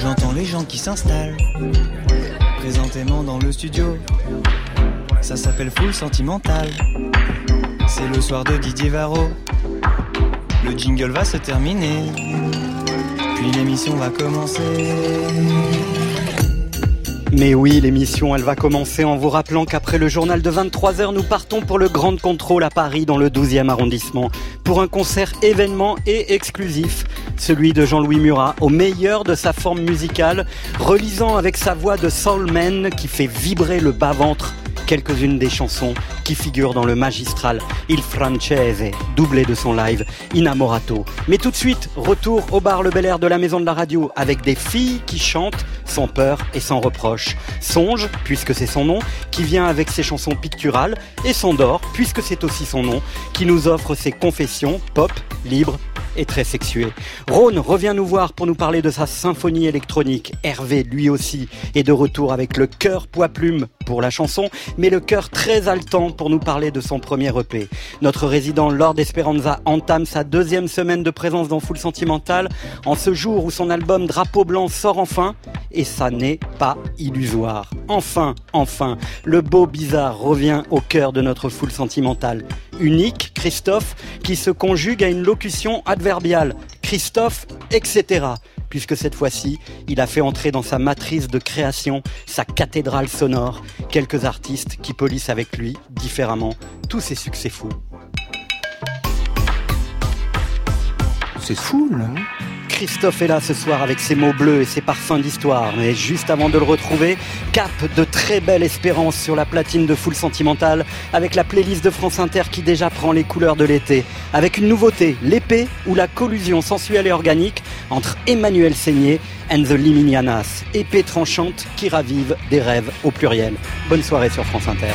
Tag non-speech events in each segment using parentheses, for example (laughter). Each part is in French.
J'entends les gens qui s'installent présentément dans le studio. Ça s'appelle Full Sentimental. C'est le soir de Didier Varro. Le jingle va se terminer. Puis l'émission va commencer. Mais oui, l'émission, elle va commencer en vous rappelant qu'après le journal de 23h, nous partons pour le Grand Contrôle à Paris, dans le 12e arrondissement, pour un concert événement et exclusif, celui de Jean-Louis Murat, au meilleur de sa forme musicale, relisant avec sa voix de soulman qui fait vibrer le bas-ventre quelques-unes des chansons qui figurent dans le magistral Il Francese, doublé de son live Inamorato. Mais tout de suite, retour au bar Le Bel Air de la Maison de la Radio avec des filles qui chantent sans peur et sans reproche. Songe, puisque c'est son nom, qui vient avec ses chansons picturales, et S'endort, puisque c'est aussi son nom, qui nous offre ses confessions pop, libres et très sexué. Rhône revient nous voir pour nous parler de sa symphonie électronique. Hervé, lui aussi, est de retour avec le cœur poids-plume pour la chanson, mais le cœur très haletant pour nous parler de son premier EP. Notre résident Lord Esperanza entame sa deuxième semaine de présence dans Full Sentimental en ce jour où son album Drapeau Blanc sort enfin, et ça n'est pas illusoire. Enfin, enfin, le beau bizarre revient au cœur de notre Full Sentimental. Unique, Christophe, qui se conjugue à une locution Christophe, etc puisque cette fois-ci, il a fait entrer dans sa matrice de création, sa cathédrale sonore, quelques artistes qui polissent avec lui, différemment, tous ses succès fous. C'est fou, là Christophe est là ce soir avec ses mots bleus et ses parfums d'histoire. Mais juste avant de le retrouver, cap de très belle espérance sur la platine de Full Sentimental avec la playlist de France Inter qui déjà prend les couleurs de l'été. Avec une nouveauté, l'épée ou la collusion sensuelle et organique entre Emmanuel Seigné and the Liminianas. Épée tranchante qui ravive des rêves au pluriel. Bonne soirée sur France Inter.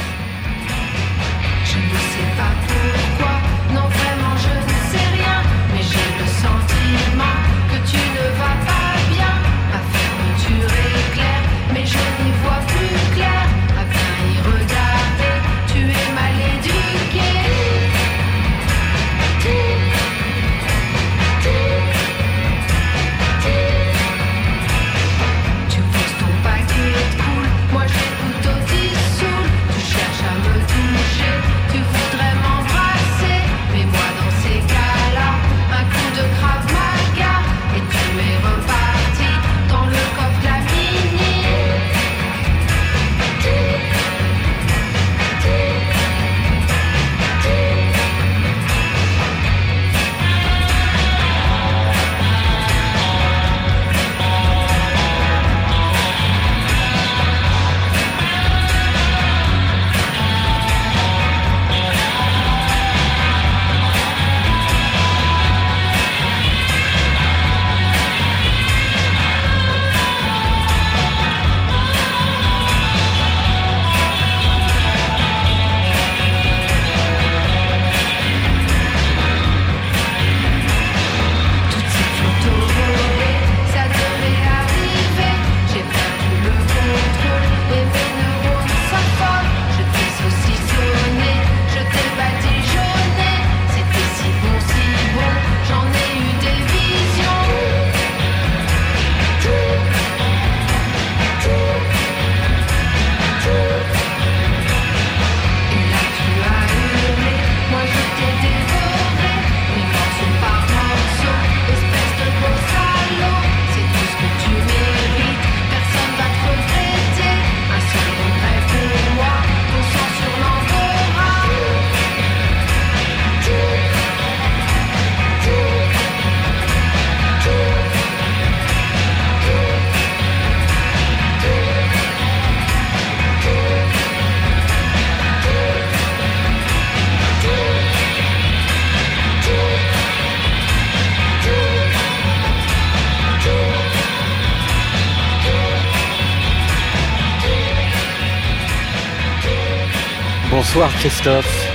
Bonsoir Christophe.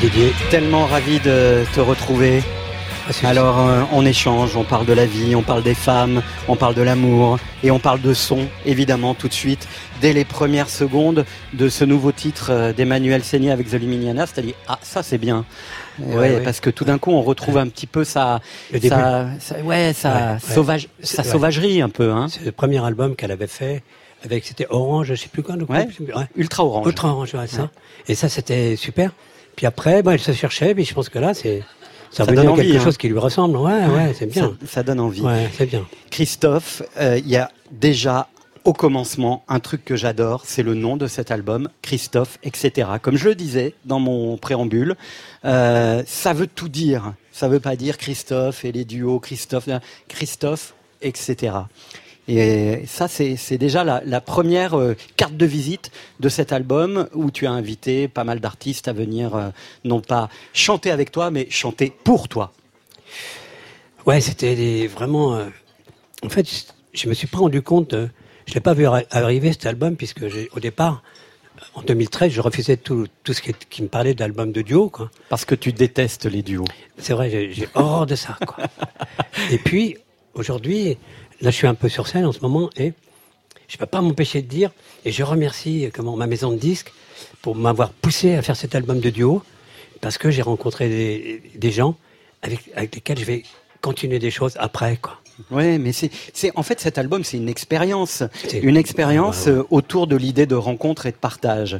Didier, tellement ravi de te retrouver. Alors euh, on échange, on parle de la vie, on parle des femmes, on parle de l'amour et on parle de son, évidemment, tout de suite, dès les premières secondes de ce nouveau titre euh, d'Emmanuel Seigné avec The Luminiana, c'est-à-dire ah ça c'est bien. Ouais, parce que tout d'un coup on retrouve un petit peu sa, sa, ouais, sa, sauvage, sa sauvagerie un peu. Hein. C'est le premier album qu'elle avait fait avec c'était Orange, je sais plus quoi. Ultra Orange. Ultra Orange, ouais, ça. Et ça c'était super. Puis après, bah, elle se cherchait, mais je pense que là c'est ça, ça donne envie, quelque hein. chose qui lui ressemble. Ouais, ouais, c'est bien. Ça, donne envie. Ouais, c'est bien. Christophe, euh, il y a déjà au commencement un truc que j'adore, c'est le nom de cet album, Christophe, etc. Comme je le disais dans mon préambule, euh, ça veut tout dire. Ça veut pas dire Christophe et les duos, Christophe, Christophe, etc. Et ça, c'est déjà la, première euh, carte de visite de cet album où tu as invité pas mal d'artistes à venir, euh, non pas chanter avec toi, mais chanter pour toi. Ouais, c'était vraiment. Euh, en fait, je me suis pas rendu compte. je l'ai pas vu arriver cet album puisque au départ, en 2013, je refusais tout, tout ce qui, me parlait d'album de duo. Quoi. Parce que tu détestes les duos. C'est vrai, j'ai horreur de ça. Quoi. (laughs) Et puis, aujourd'hui, là, je suis un peu sur scène en ce moment et je ne peux pas m'empêcher de dire, et je remercie comment, ma maison de disques pour m'avoir poussé à faire cet album de duo, parce que j'ai rencontré des, des gens avec, avec, lesquels je vais continuer des choses après. Quoi. Oui, mais c'est, c'est en fait cet album, c'est une expérience, une expérience euh, autour de l'idée de rencontre et de partage.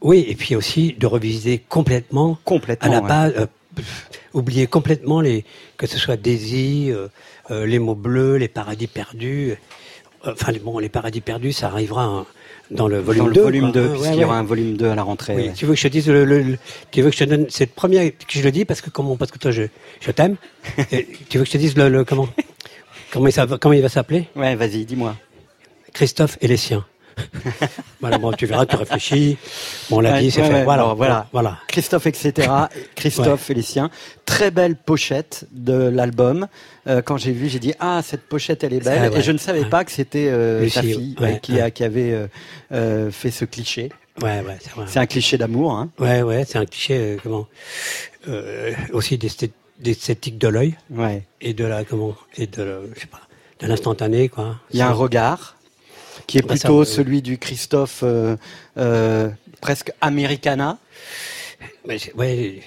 Oui, et puis aussi de revisiter complètement, complètement à la base, euh, oublier complètement les que ce soit Daisy, euh, euh, les mots bleus, les paradis perdus. Enfin bon, les paradis perdus, ça arrivera dans le volume dans 2. Le volume 2, puisqu'il y aura un volume 2 à la rentrée. Oui, tu veux que je te dise le, tu veux que je te donne cette première que je le dis parce que comment parce que toi je je t'aime. (laughs) tu veux que je te dise le, comment comment il, comment il va s'appeler? Ouais, vas-y, dis-moi. Christophe et les siens. (laughs) voilà, bon, tu verras, tu réfléchis. Bon, on l'a dit, c'est fait. voilà, voilà, voilà. Christophe, etc. (laughs) Christophe et les siens. Très belle pochette de l'album. Euh, quand j'ai vu, j'ai dit ah cette pochette elle est belle. Et je ne savais pas que c'était euh, ta fille qui, a, qui avait euh, euh, fait ce cliché. Ouais, ouais, c'est C'est un cliché d'amour. Hein. Ouais, ouais, c'est un cliché euh, comment aussi d'esthétique de l'œil. Ouais. Et de la comment et de je sais pas de l'instantané quoi. Il y a un regard qui est plutôt celui du Christophe euh, euh, presque americana. Mais ouais,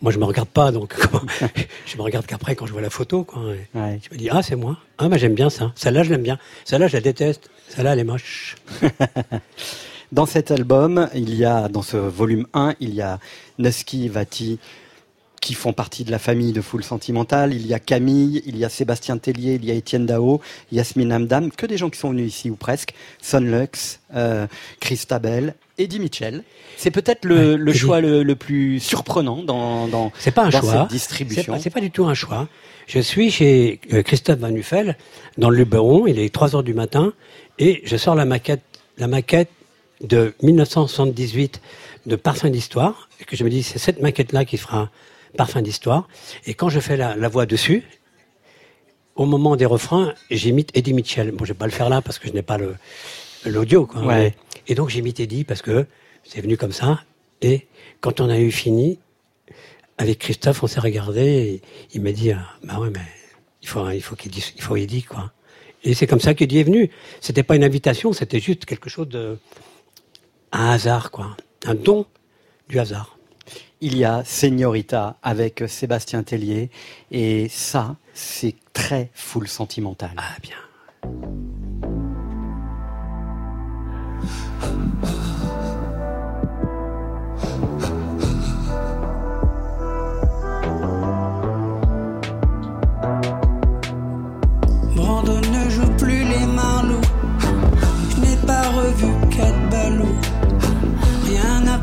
moi je me regarde pas, donc (laughs) je me regarde qu'après quand je vois la photo. Quoi, Je me dis ah c'est moi, ah bah j'aime bien ça, celle-là je l'aime bien, celle-là je la déteste, celle-là elle est moche. (laughs) dans cet album, il y a dans ce volume 1, il y a Neski Vati qui font partie de la famille de Foule Sentimentale. Il y a Camille, il y a Sébastien Tellier, il y a Étienne Dao, Yasmine Hamdam, que des gens qui sont venus ici ou presque, Sonlux, euh, Christabel, Eddie Mitchell. C'est peut-être le, choix le, plus surprenant dans, dans, c'est pas un dans choix. cette distribution. C'est pas, du tout un choix. Je suis chez euh, Christophe Van Nuffel, dans le Luberon, il est 3 heures du matin, et je sors la maquette, la maquette de 1978 de Parfum d'Histoire, et que je me dis, c'est cette maquette-là qui fera Parfum d'histoire. Et quand je fais la, voix dessus, au moment des refrains, j'imite Eddie Mitchell. Bon, je vais pas le faire là parce que je n'ai pas le l'audio. Ouais. Et donc j'imite Eddie parce que c'est venu comme ça. Et quand on a eu fini, avec Christophe, on s'est regardé. Et il m'a dit, ah, bah ouais, mais il faut, il faut qu'il dise, il faut Eddie, quoi. Et c'est comme ça qu'Eddie est venu. C'était pas une invitation, c'était juste quelque chose de, un hasard, quoi. Un don du hasard il y a Señorita avec Sébastien Tellier. Et ça, c'est très full sentimental. Ah bien.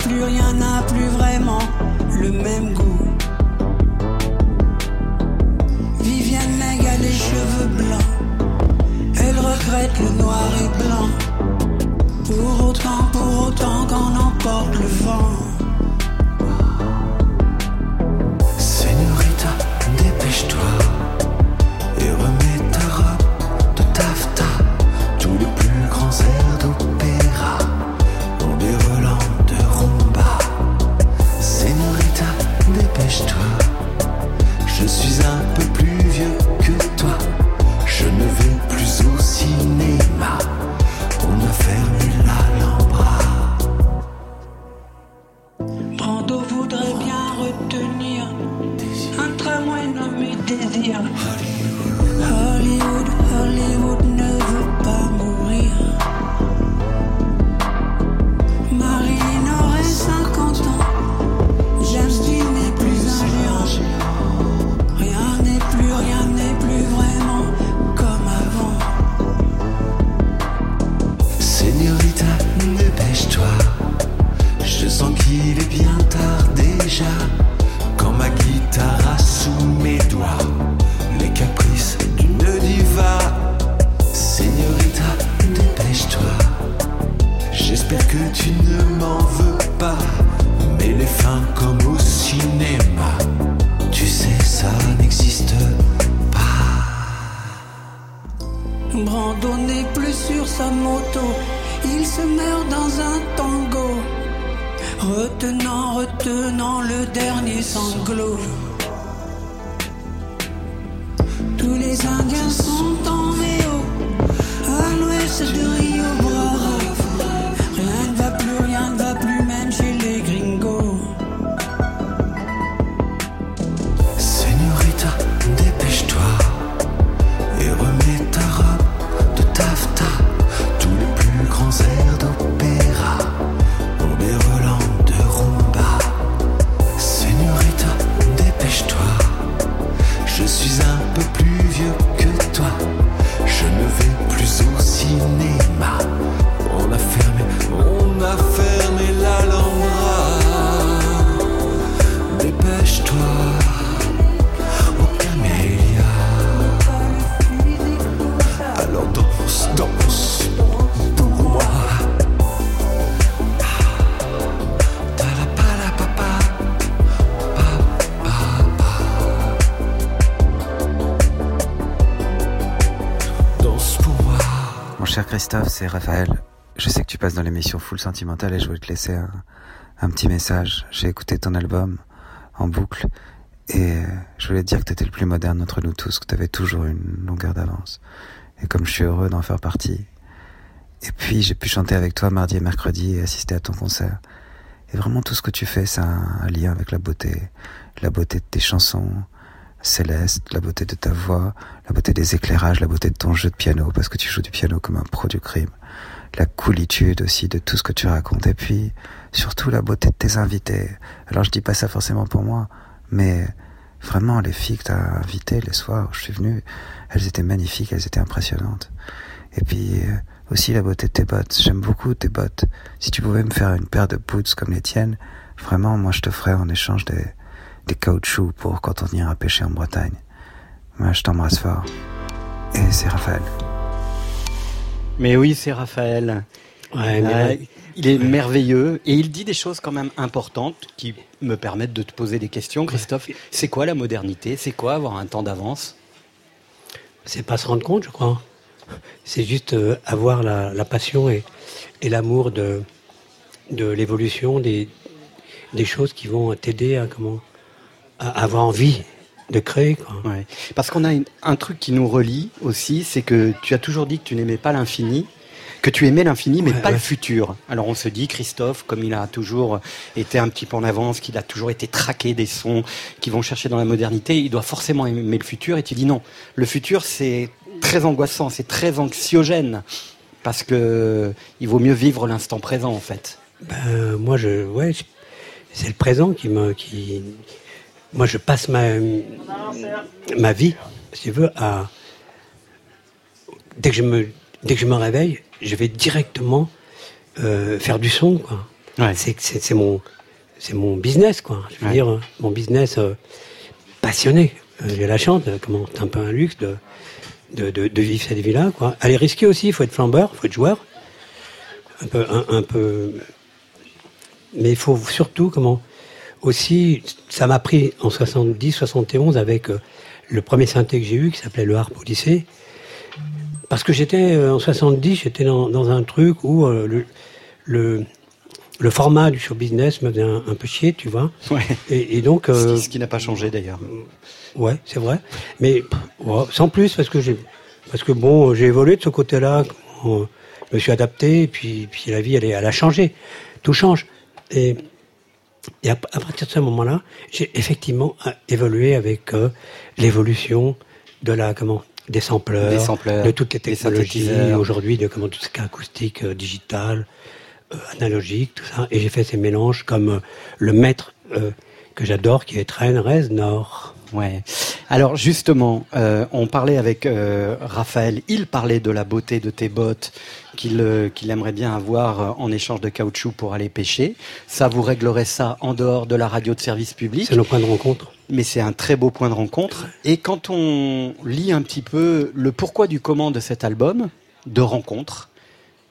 Plus, rien n'a plus vraiment le même goût. Viviane Meg a les cheveux blancs. Elle regrette le noir et blanc. Pour autant, pour autant qu'on emporte le vent. Je suis un peu plus vieux que toi. Je ne vais plus au cinéma. On a fermé l'Alhambra. Brando voudrait bien retenir un tramway nommé Désir. Hollywood, Hollywood, Hollywood ne Christophe, c'est Raphaël. Je sais que tu passes dans l'émission Full Sentimental et je voulais te laisser un, un petit message. J'ai écouté ton album en boucle et je voulais te dire que tu étais le plus moderne d'entre nous tous, que tu avais toujours une longueur d'avance. Et comme je suis heureux d'en faire partie. Et puis j'ai pu chanter avec toi mardi et mercredi et assister à ton concert. Et vraiment tout ce que tu fais, ça a un lien avec la beauté. La beauté de tes chansons célestes, la beauté de ta voix, la beauté des éclairages, la beauté de ton jeu de piano, parce que tu joues du piano comme un pro du crime. La coolitude aussi de tout ce que tu racontes. Et puis, surtout la beauté de tes invités. Alors je dis pas ça forcément pour moi, mais vraiment les filles que tu as invitées les soirs où je suis venu, elles étaient magnifiques, elles étaient impressionnantes. Et puis euh, aussi la beauté de tes bottes. J'aime beaucoup tes bottes. Si tu pouvais me faire une paire de boots comme les tiennes, vraiment, moi je te ferais en échange des, des caoutchoucs pour quand on ira pêcher en Bretagne. Moi je t'embrasse fort. Et c'est Raphaël. Mais oui, c'est Raphaël. Ouais, mais Euh, là, il est merveilleux et il dit des choses quand même importantes qui me permettent de te poser des questions. Christophe, c'est quoi la modernité? C'est quoi avoir un temps d'avance? C'est pas se rendre compte, je crois. C'est juste euh, avoir la, la passion et, et l'amour de, de l'évolution des, des choses qui vont t'aider à comment avoir envie de créer. Quoi. Ouais. Parce qu'on a une- un truc qui nous relie aussi, c'est que tu as toujours dit que tu n'aimais pas l'infini, que tu aimais l'infini, mais Ouais, pas le futur. Alors on se dit, Christophe, comme il a toujours été un petit peu en avance, qu'il a toujours été traqué des sons qui vont chercher dans la modernité, il doit forcément aimer le futur. Et tu dis non, le futur c'est très angoissant, c'est très anxiogène, parce que il vaut mieux vivre l'instant présent en fait. Ben, moi, je, ouais, c'est le présent qui me, qui, moi, je passe ma, ma vie, si tu veux, à, dès que je me, dès que je me réveille, je vais directement euh, faire du son, quoi. Ouais. C'est, mon, mon business, quoi. Je veux Ouais. dire, mon business euh, passionné. Euh, J'ai la chance, de, comment, c'est un peu un luxe de, de, de, de vivre cette vie-là, quoi. Elle est risquée aussi, il faut être flambeur, il faut être joueur. Un peu, un, un peu, mais il faut surtout, comment, aussi, ça m'a pris en 70, 71 avec euh, le premier synthé que j'ai eu qui s'appelait le Harp Odyssey. Parce que j'étais, euh, en 70, j'étais dans, dans un truc où euh, le, le, le format du show business me faisait un, un peu chier, tu vois. Ouais. Et, et donc, Ce qui- ce qui n'a pas changé d'ailleurs. Ouais, c'est vrai. Mais ouais, sans plus, parce que j'ai, parce que bon, j'ai évolué de ce côté-là. Je me suis adapté, et puis, puis la vie, elle, elle a changé. Tout change. Et, et à, à partir de ce moment-là, j'ai effectivement euh, évolué avec euh, l'évolution de la comment des sampleurs, Des sampleurs, de toutes les technologies aujourd'hui, de comment tout ce qui est acoustique, euh, digital, euh, analogique, tout ça. Et j'ai fait ces mélanges comme le maître que j'adore, qui est Trent Reznor. Ouais. Alors justement, euh, on parlait avec euh, Raphaël. Il parlait de la beauté de tes bottes qu'il euh, qu'il aimerait bien avoir en échange de caoutchouc pour aller pêcher. Ça vous réglerait ça en dehors de la radio de service public. C'est nos points de rencontre. Mais c'est un très beau point de rencontre. Et quand on lit un petit peu le pourquoi du comment de cet album de rencontre,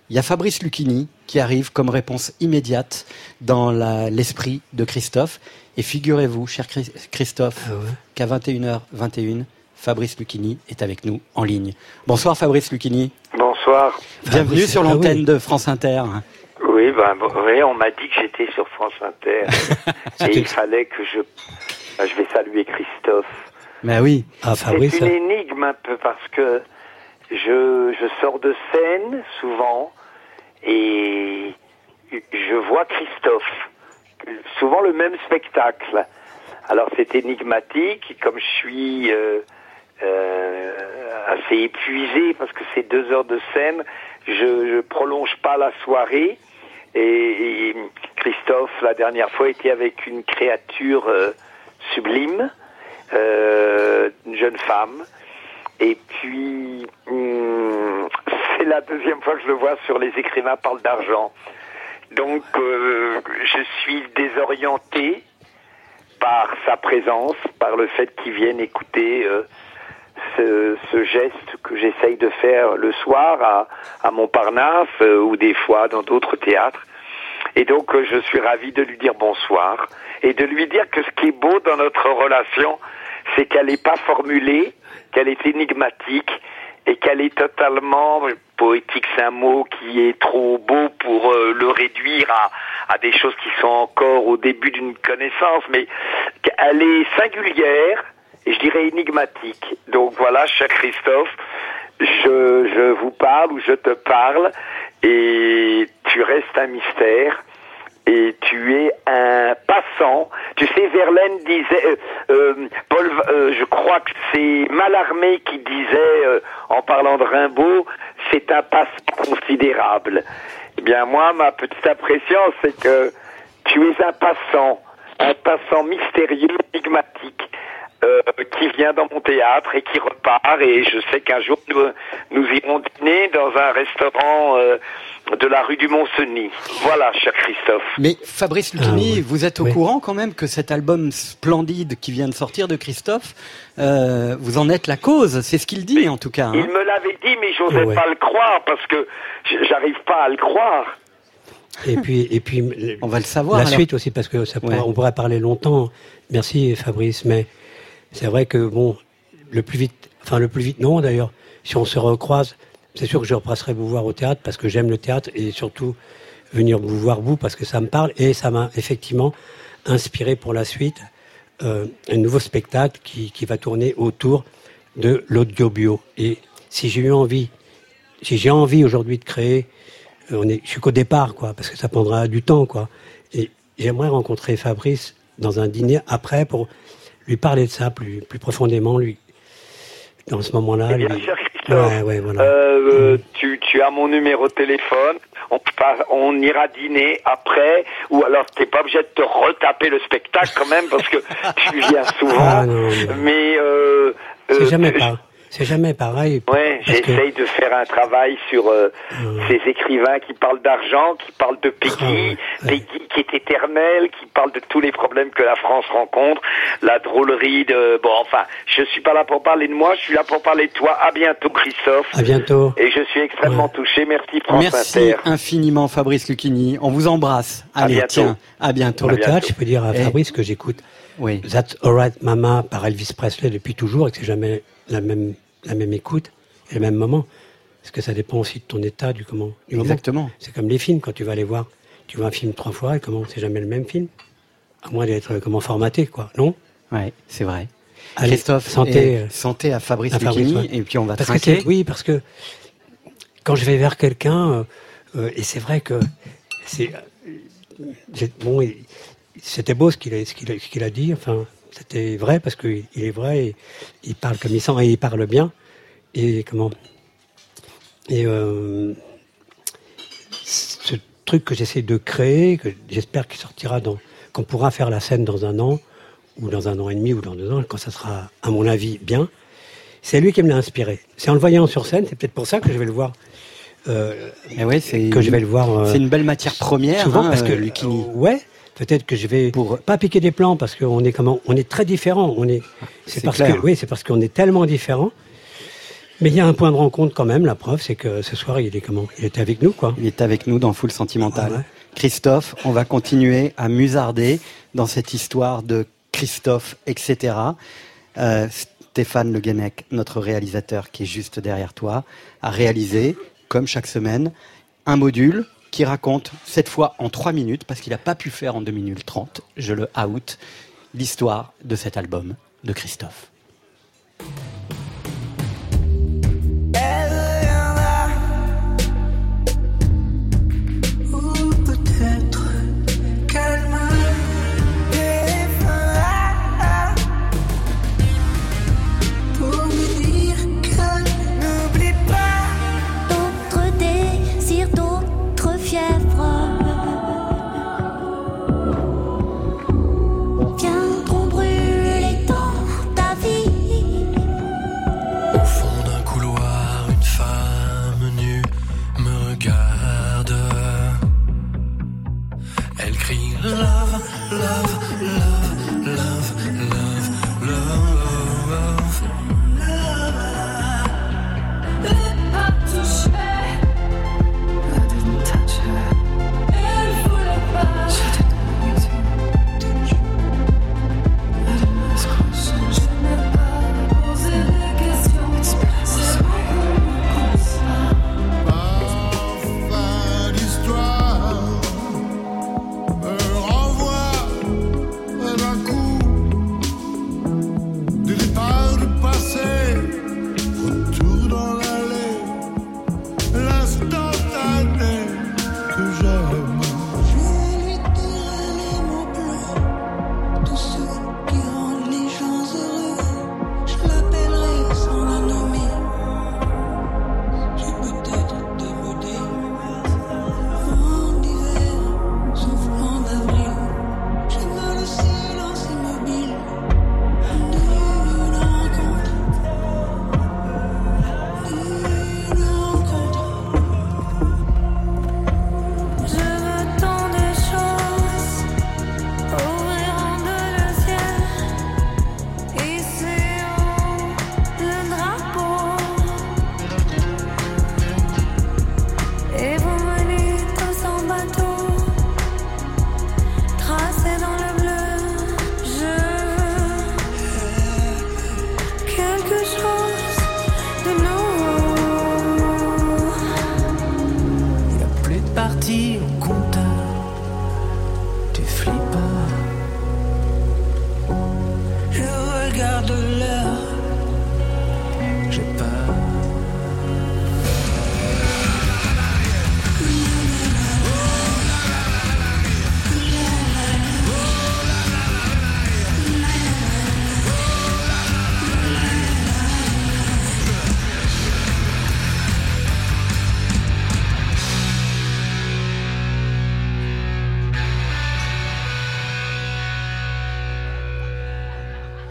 il y a Fabrice Lucchini qui arrive comme réponse immédiate dans l'esprit de Christophe. Et figurez-vous, cher Chris- Christophe, Ah ouais. Qu'à 21h21, Fabrice Lucchini est avec nous en ligne. Bonsoir Fabrice Lucchini. Bonsoir. Bienvenue Fabrice- sur ah l'antenne oui. de France Inter. Oui, ben, bon, oui, on m'a dit que j'étais sur France Inter. (laughs) C'est et il fallait que je... ben, Je vais saluer Christophe. Mais oui, Ah, C'est Fabrice, une énigme un peu parce que je, je sors de scène souvent et je vois Christophe. Souvent le même spectacle. Alors c'est énigmatique, comme je suis euh, euh, assez épuisé parce que c'est deux heures de scène, je, je prolonge pas la soirée. Et, Christophe, la dernière fois, était avec une créature euh, sublime, euh, une jeune femme. Et puis, hum, (laughs) c'est la deuxième fois que je le vois sur Les écrivains parlent d'argent. Donc, euh, je suis désorienté par sa présence, par le fait qu'il vienne écouter euh, ce, ce geste que j'essaye de faire le soir à, à Montparnasse euh, ou des fois dans d'autres théâtres. Et donc, euh, je suis ravi de lui dire bonsoir et de lui dire que ce qui est beau dans notre relation, c'est qu'elle n'est pas formulée, qu'elle est énigmatique et qu'elle est totalement poétique. C'est un mot qui est trop beau pour euh, le réduire à, à des choses qui sont encore au début d'une connaissance, mais elle est singulière et je dirais énigmatique. Donc voilà, cher Christophe, je, je vous parle ou je te parle et tu restes un mystère et tu es un passant. Tu sais, Verlaine disait, euh, euh, Paul, euh, je crois que c'est Mallarmé qui disait, euh, en parlant de Rimbaud, c'est un passant considérable. Eh bien, moi, ma petite impression, c'est que tu es un passant, un passant mystérieux, énigmatique, euh, qui vient dans mon théâtre et qui repart. Et je sais qu'un jour, nous, nous irons dîner dans un restaurant euh, de la rue du Mont-Cenis. Voilà, cher Christophe. mais Fabrice Lucchini, Ah oui. vous êtes au Oui. courant quand même que cet album splendide qui vient de sortir de Christophe, euh, vous en êtes la cause, c'est ce qu'il dit en tout cas. hein. Il me l'avait dit, mais j'osais Ouais. pas le croire parce que j'arrive pas à le croire. et puis, et puis On va le savoir. la alors. suite aussi, parce que ça pourrait- Ouais. on pourrait parler longtemps. Merci Fabrice, mais c'est vrai que bon, le plus vite, enfin le plus vite, non d'ailleurs. Si on se recroise, c'est sûr que je repasserai vous voir au théâtre parce que j'aime le théâtre et surtout venir vous voir vous parce que ça me parle et ça m'a effectivement inspiré pour la suite euh, un nouveau spectacle qui, va tourner autour de l'audio bio. Et si j'ai eu envie, si j'ai envie aujourd'hui de créer, euh, on est, je suis qu'au départ, quoi, parce que ça prendra du temps, quoi. Et j'aimerais rencontrer Fabrice dans un dîner après pour lui parler de ça plus, plus profondément, lui, dans ce moment-là. Eh bien lui-. Ouais, ouais, voilà. Euh, euh, tu, tu as mon numéro de téléphone. On, on ira dîner après, ou alors t'es pas obligé de te retaper le spectacle quand même parce que (laughs) tu viens souvent. Ah, non, non. Mais euh, c'est euh, jamais pas, c'est jamais pareil. Ouais, que- j'essaye de faire un travail sur euh, ces écrivains qui parlent d'argent, qui parlent de Peggy, ouais. Peggy qui est éternelle, qui parle de tous les problèmes que la France rencontre, la drôlerie de... Bon, enfin, je suis pas là pour parler de moi, je suis là pour parler de toi. À bientôt, Christophe. À bientôt. Et je suis extrêmement Ouais. touché. Merci, France Merci Inter. infiniment Fabrice Lucchini. On vous embrasse. À Allez, bientôt. tiens, à bientôt. Pour le bientôt. théâtre, je peux dire à Eh. Fabrice que j'écoute Oui. That's Alright Mama par Elvis Presley depuis toujours et que c'est jamais la même, la même écoute et le même moment. Parce que ça dépend aussi de ton état, du comment. Du. Exactement. C'est comme les films, quand tu vas les voir. Tu vois un film trois fois et comment c'est jamais le même film. À moins d'être euh, comment formaté, quoi. Non? Ouais, c'est vrai. Allez, Christophe, santé, euh, santé à Fabrice à Fabrice, Lucchini, ouais. et puis on va Parce que trinquer. oui, parce que quand je vais vers quelqu'un, euh, euh, et c'est vrai que c'est bon, il- c'était beau ce qu'il a, dit. Enfin, c'était vrai parce qu'il il est vrai. Et il parle comme il sent et il parle bien. Et comment Et euh, ce truc que j'essaie de créer, que j'espère qu'il sortira dans, qu'on pourra faire la scène dans un an ou dans un an et demi ou dans deux ans, quand ça sera, à mon avis, bien. C'est lui qui me l'a inspiré. C'est en le voyant sur scène, c'est peut-être pour ça que je vais le voir. euh, Mais ouais, c'est que je vais le voir. euh, C'est une belle matière première, souvent hein, parce que euh, Lucchini. euh, ouais, peut-être que je vais Pour- pas piquer des plans parce qu'on est comment, on est très différents. On est, c'est parce clair. que oui, c'est parce qu'on est tellement différents. Mais il y a un point de rencontre quand même. La preuve, c'est que ce soir, il est comment Il était avec nous, quoi. Il est avec nous dans Full Sentimental. Ah ouais. Christophe, on va continuer à musarder dans cette histoire de Christophe, etc. Euh, Stéphane Le Guenec, notre réalisateur qui est juste derrière toi, a réalisé, comme chaque semaine, un module qui raconte, cette fois en 3 minutes, parce qu'il n'a pas pu faire en 2 minutes 30, je le out, l'histoire de cet album de Christophe.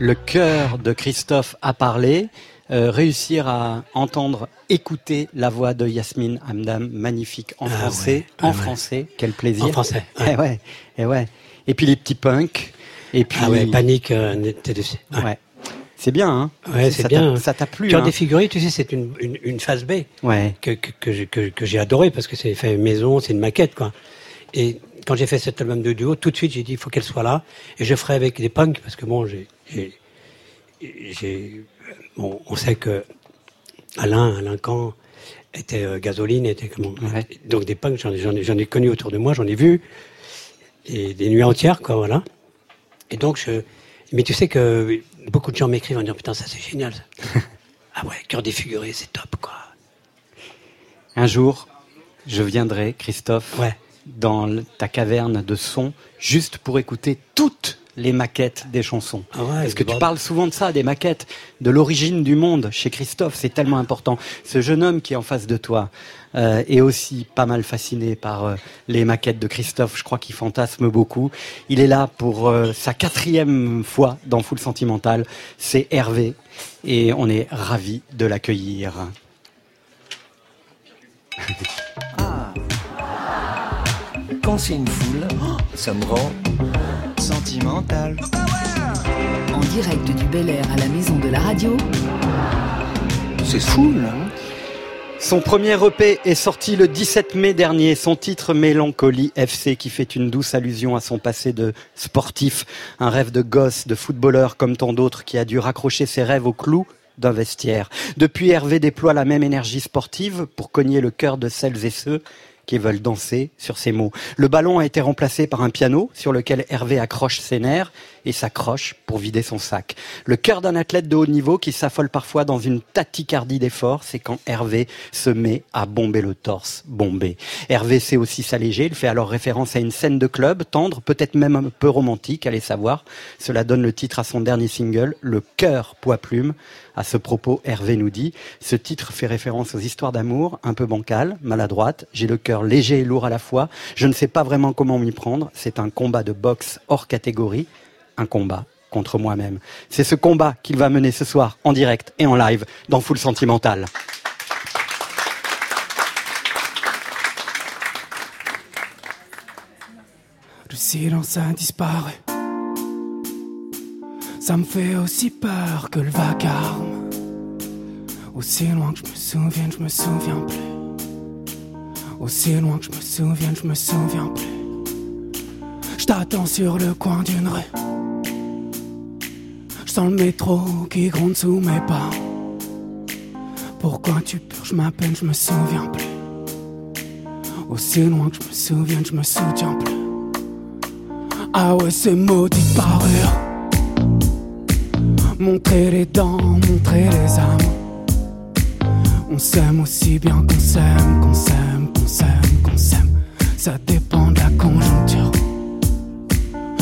Le cœur de Christophe a parlé, euh, réussir à entendre, écouter la voix de Yasmine Hamdam, magnifique en Ah français, ouais, ah en ouais. français, quel plaisir. En français, (laughs) Eh ouais. ouais, eh ouais. Et puis les petits punks, et puis Ah ouais, panique, euh, ouais. C'est bien, hein Ouais, Ça c'est t'a- bien. Ça t'a plu, Cœur hein des figurés, tu sais, c'est une, une, une phase B Ouais. que, que- que j'ai adoré parce que c'est fait maison, c'est une maquette, quoi. Et quand j'ai fait cet album de duo, tout de suite, j'ai dit, il faut qu'elle soit là. Et je ferai avec des punks parce que bon, j'ai, j'ai, j'ai- bon, on sait que Alain, Alain Camp était euh, gasoline, était comment Ouais. Donc des punks, j'en ai, j'en connu autour de moi, j'en ai vu et des nuits entières, quoi, voilà. Et donc je, mais tu sais que beaucoup de gens m'écrivent en disant putain ça c'est génial. ça. (laughs) ah ouais, cœur défiguré, c'est top, quoi. Un jour, je viendrai, Christophe, Ouais. dans ta caverne de son, juste pour écouter toutes les maquettes des chansons. Ah ouais, Parce que tu bon. parles souvent de ça, des maquettes, de l'origine du monde chez Christophe, c'est tellement important. Ce jeune homme qui est en face de toi euh, est aussi pas mal fasciné par euh, les maquettes de Christophe. Je crois qu'il fantasme beaucoup. Il est là pour euh, sa quatrième fois dans Full Sentimental. C'est Hervé et on est ravis de l'accueillir. Quand c'est une foule, ça me rend Sentimental. En direct du Bel Air à la maison de la radio, C'est foule, hein Son premier EP est sorti le 17 mai dernier. Son titre Mélancolie FC qui fait une douce allusion à son passé de sportif. Un rêve de gosse, de footballeur comme tant d'autres qui a dû raccrocher ses rêves au clou d'un vestiaire. Depuis, Hervé déploie la même énergie sportive pour cogner le cœur de celles et ceux qui veulent danser sur ces mots. Le ballon a été remplacé par un piano sur lequel Hervé accroche ses nerfs et s'accroche pour vider son sac. Le cœur d'un athlète de haut niveau qui s'affole parfois dans une tachycardie d'effort, c'est quand Hervé se met à bomber le torse, bomber. Hervé sait aussi s'alléger, il fait alors référence à une scène de club, tendre, peut-être même un peu romantique, allez savoir. Cela donne le titre à son dernier single, Le cœur poids plume. À ce propos, Hervé nous dit, ce titre fait référence aux histoires d'amour, un peu bancales, maladroites, j'ai le cœur léger et lourd à la fois, je ne sais pas vraiment comment m'y prendre, c'est un combat de boxe hors catégorie, un combat contre moi-même. C'est ce combat qu'il va mener ce soir en direct et en live dans Full Sentimental. Le silence a disparu. Ça me fait aussi peur que le vacarme. Aussi loin que je me souvienne, je me souviens plus. Aussi loin que je me souvienne, je me souviens plus. Je t'attends sur le coin d'une rue. Je sens le métro qui gronde sous mes pas. Pourquoi tu purges ma peine, je me souviens plus. Aussi loin que je me souvienne, je me souviens plus. Ah ouais, ces maudites parures. Montrer les dents, montrer les âmes. On s'aime aussi bien qu'on s'aime, qu'on s'aime, qu'on s'aime, qu'on s'aime. Ça dépend de la conjoncture.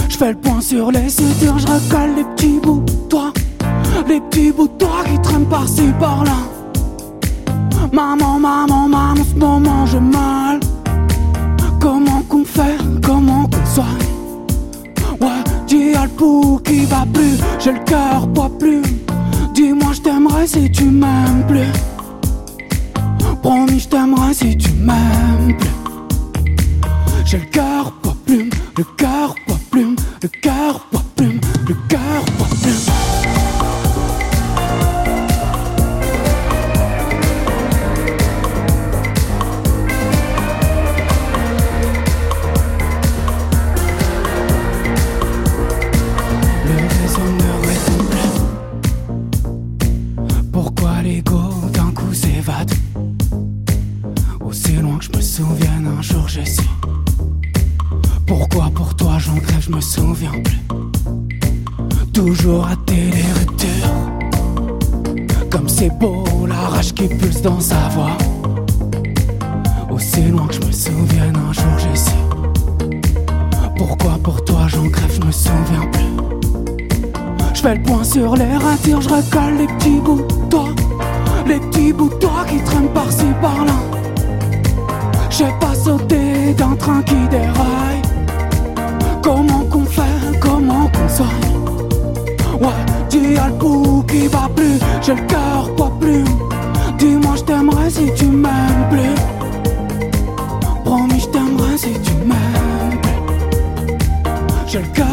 Je fais le point sur les sutures, je recolle les petits bouts de toi. Les petits bouts de toi qui traînent par-ci par-là. Maman, maman, maman, ce moment j'ai mal. Le pouls qui va plus, j'ai le cœur poids plus. Dis-moi je t'aimerais si tu m'aimes plus. Promis je si tu m'aimes plus. J'ai le cœur poids plume, le cœur poids plume, le cœur poids plume, le cœur je me souviens plus. Toujours les ruptures. Comme c'est beau la rage qui pulse dans sa voix. Aussi loin que je me souvienne, un jour j'ai su. Pourquoi pour toi j'en crève, je me souviens plus? Je fais le point sur les ratures, je recolle les petits bouts de toi. Les petits bouts de toi qui traînent par-ci par-là. J'ai pas sauté d'un train qui déraille. Comment qu'on fait, comment qu'on soigne Ouais, dis à le pouls qui va plus, j'ai le cœur poids plus. Dis-moi je t'aimerais si tu m'aimes plus. Promis je t'aimerais si tu m'aimes plus. J'ai le cœur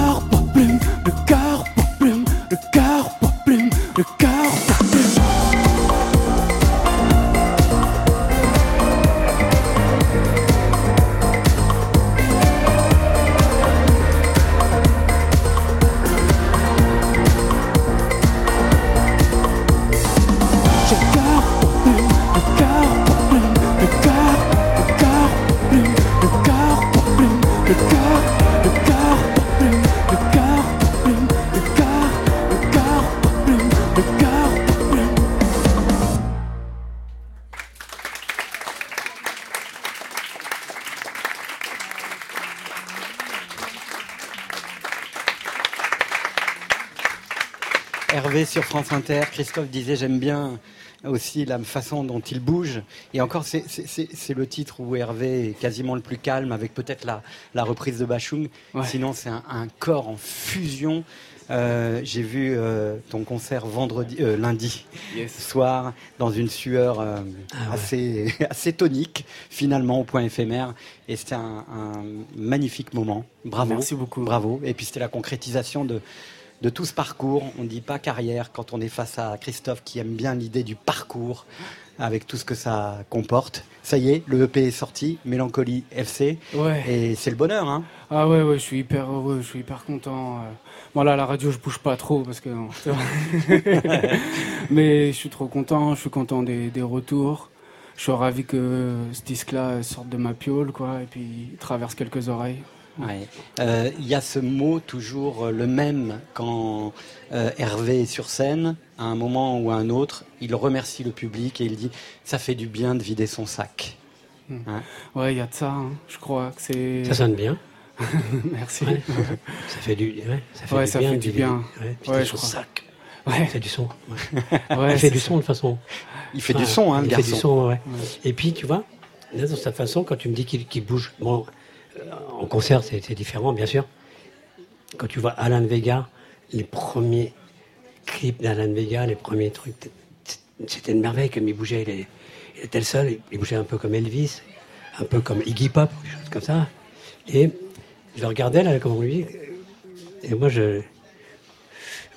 France Inter, Christophe disait j'aime bien aussi la façon dont il bouge. Et encore, c'est- le titre où Hervé est quasiment le plus calme, avec peut-être la, la reprise de Bachung. Ouais. Sinon, c'est un, un corps en fusion. Euh, J'ai vu euh, ton concert vendredi, euh, lundi soir dans une sueur Ah ouais. assez, (laughs) assez tonique, finalement au point éphémère. Et c'était un, un magnifique moment. Bravo. Merci beaucoup. Bravo. Et puis c'était la concrétisation de, de tout ce parcours. On ne dit pas carrière quand on est face à Christophe qui aime bien l'idée du parcours. avec tout ce que ça comporte. Ça y est, le EP est sorti, Mélancolie FC, Ouais. et c'est le bonheur. Hein. Ah ouais, ouais, je suis hyper heureux, je suis hyper content. euh. Bon là, à la radio, je bouge pas trop parce que. (laughs) Mais je suis trop content, je suis content des, des retours. Je suis ravi que ce disque-là sorte de ma piole, quoi, et puis traverse quelques oreilles. Ouais. Euh, Il y a ce mot toujours euh, le même quand euh, Hervé est sur scène, à un moment ou à un autre, il remercie le public et il dit ça fait du bien de vider son sac. Hmm. Hein Ouais, il y a de ça, hein. je crois que c'est. Ça sonne bien. (laughs) Merci. Ouais. Ça fait du, ouais, ça fait Ouais, du ça bien. fait de du vider- bien. Ouais, vider Ouais, son crois. sac. Ouais. Il fait du son. ouais. (laughs) Ouais, il fait du ça. son de toute façon. Il fait du son, hein, le Il fait du son, ouais. Et puis, tu vois, là, dans cette façon, quand tu me dis qu'il bouge, bon, en concert, c'est différent, bien sûr. Quand tu vois Alan Vega, les premiers clips d'Alan Vega, les premiers trucs, c'était une merveille comme il bougeait. Il, était le seul, il bougeait un peu comme Elvis, un peu comme Iggy Pop, des choses comme ça. Et je regardais, là, comme lui, et moi.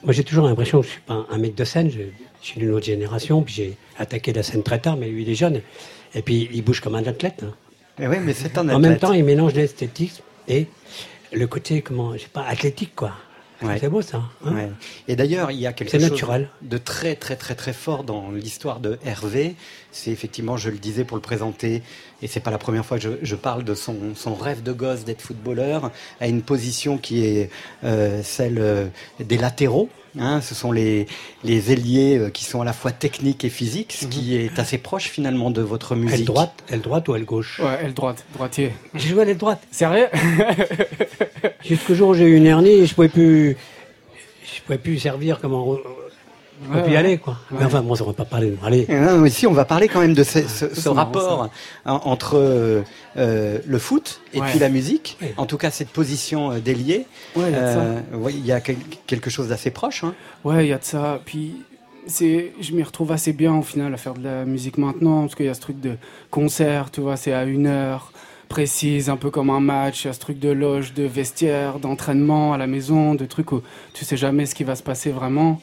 Moi, j'ai toujours l'impression que je suis pas un, mec de scène. Je, je suis d'une autre génération, puis j'ai attaqué la scène très tard, mais lui, il est jeune. Et puis, il bouge comme un athlète. hein. Eh oui, mais c'est un En même temps, il mélange l'esthétique et le côté, comment, je sais pas, athlétique, quoi. Ouais. C'est beau, ça. hein Ouais. Et d'ailleurs, il y a quelque chose naturel. de très très très très fort dans l'histoire de Hervé. C'est effectivement, je le disais pour le présenter, et c'est pas la première fois que je, je parle de son, son rêve de gosse d'être footballeur, à une position qui est euh, celle euh, des latéraux. Hein, ce sont les, les ailiers euh, qui sont à la fois techniques et physiques, ce qui est assez proche finalement de votre musique. Aile droite, aile droite ou aile gauche? Ouais, aile droite, droitier. J'ai joué à l'aile droite. Sérieux? (laughs) Jusqu'au jour où j'ai eu une hernie et je pouvais plus, je pouvais plus servir comme on, on peut y aller, quoi. Mais enfin, bon, ça va pas parler. Allez. Non, mais si, on va parler quand même de ce, rapport entre euh, euh, le foot et puis la musique. En tout cas, cette position euh, d'ailier. Ouais, il y a. Euh, y quel- quelque chose d'assez proche. Hein. Ouais, il y a de ça. Puis je m'y retrouve assez bien au final à faire de la musique maintenant, parce qu'il y a ce truc de concert, tu vois, c'est à une heure précise, un peu comme un match. Il y a ce truc de loge, de vestiaire, d'entraînement à la maison, de trucs où tu sais jamais ce qui va se passer vraiment.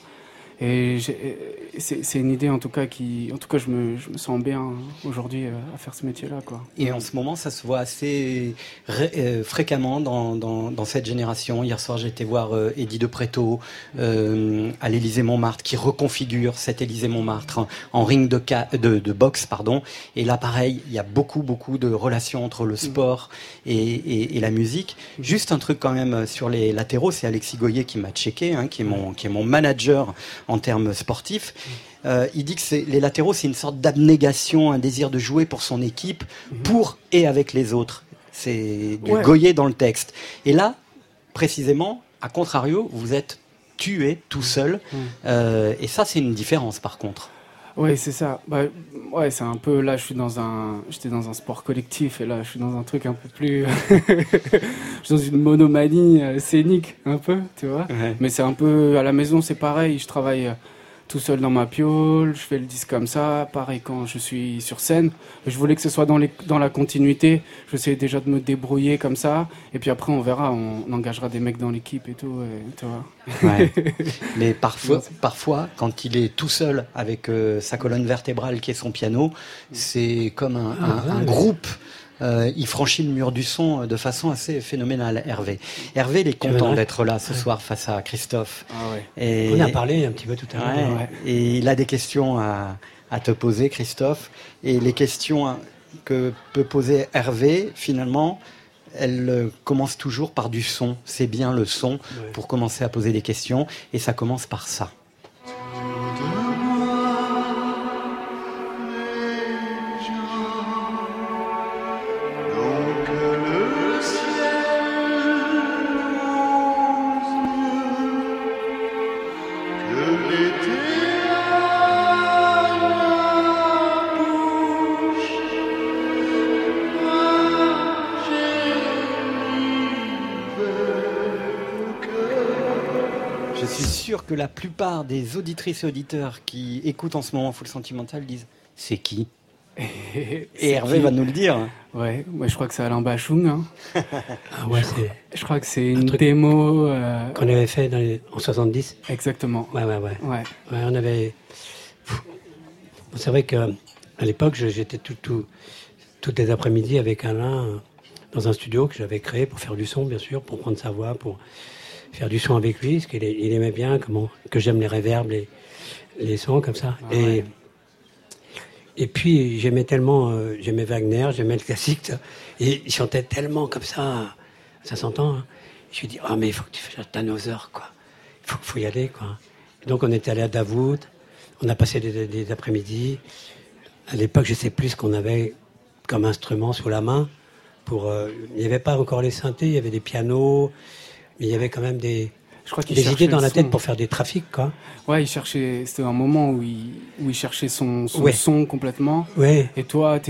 Et j'ai- c'est, une idée en tout cas qui, en tout cas, je me, sens bien aujourd'hui euh, à faire ce métier-là. Et en ce moment, ça se voit assez euh, fréquemment dans, cette génération. Hier soir, j'ai été voir euh, Eddie de Préto euh, à l'Élysée Montmartre, qui reconfigure cet Élysée Montmartre en, ring de, boxe, pardon. Et là, pareil, il y a beaucoup, beaucoup de relations entre le sport et, la musique. Juste un truc quand même sur les latéraux, c'est Alexis Goyer qui m'a checké, hein, qui est mon manager en termes sportifs. Euh, il dit que c'est- les latéraux, c'est une sorte d'abnégation, un désir de jouer pour son équipe, pour et avec les autres. C'est du Ouais. Goyer dans le texte. Et là, précisément, à contrario, vous êtes tué tout seul. Euh, et ça, c'est une différence, par contre. Ouais, c'est ça. Bah, ouais, c'est un peu là. Je suis dans un, j'étais dans un sport collectif et là, je suis dans un truc un peu plus. (laughs) je suis dans une monomanie euh, scénique, un peu, tu vois. Mais c'est un peu à la maison, c'est pareil. Je travaille euh, tout seul dans ma piole. Je fais le disque comme ça. Pareil quand je suis sur scène. Je voulais que ce soit dans les, dans la continuité. J'essaie déjà de me débrouiller comme ça. Et puis après, on verra. On, on engagera des mecs dans l'équipe et tout. et, tu vois. Ouais. (laughs) Mais parfois, parfois, quand il est tout seul avec euh, sa colonne vertébrale qui est son piano, c'est comme un, un- un groupe. Euh, il franchit le mur du son euh, de façon assez phénoménale, Hervé. Hervé, il est content d'être là ce soir face à Christophe. Ah ouais. Et, On a parlé un petit peu tout à l'heure. Ouais, Et il a des questions à, à te poser, Christophe. Et les questions que peut poser Hervé, finalement, elles euh, commencent toujours par du son. C'est bien le son pour commencer à poser des questions. Et ça commence par ça. La plupart des auditrices et auditeurs qui écoutent en ce moment Full Sentimental disent C'est qui Et Hervé va nous le dire. Ouais, moi je crois que c'est Alain Bachung. Hein. (laughs) Ah ouais, Je crois que c'est une démo. euh, qu'on avait fait dans les- en 70. Exactement. Ouais, ouais, ouais. Ouais. Ouais, on avait. C'est vrai que à l'époque, j'étais tout, tout, toutes les après-midi avec Alain euh, dans un studio que j'avais créé pour faire du son, bien sûr, pour prendre sa voix, pour faire du son avec lui, parce qu'il est- il aimait bien comment, que j'aime les réverbes, les, les sons comme ça. Ah et, ouais. et puis, j'aimais tellement, euh, j'aimais Wagner, j'aimais le classique, ça. et il chantait tellement comme ça, ça s'entend. hein. Je lui ai dit, ah, mais il faut que tu fasses Tannhauser, quoi. Il faut, faut y aller, quoi. Donc, on était allé à Davout, on a passé des, des après-midi. À l'époque, je sais plus ce qu'on avait comme instrument sous la main. Pour, euh, il n'y avait pas encore les synthés, il y avait des pianos, mais il y avait quand même des, Je crois qu'il des idées dans la tête son. pour faire des trafics, quoi. Ouais, il cherchait. C'était un moment où il, où il cherchait son, son Ouais. son complètement. Ouais. Et toi,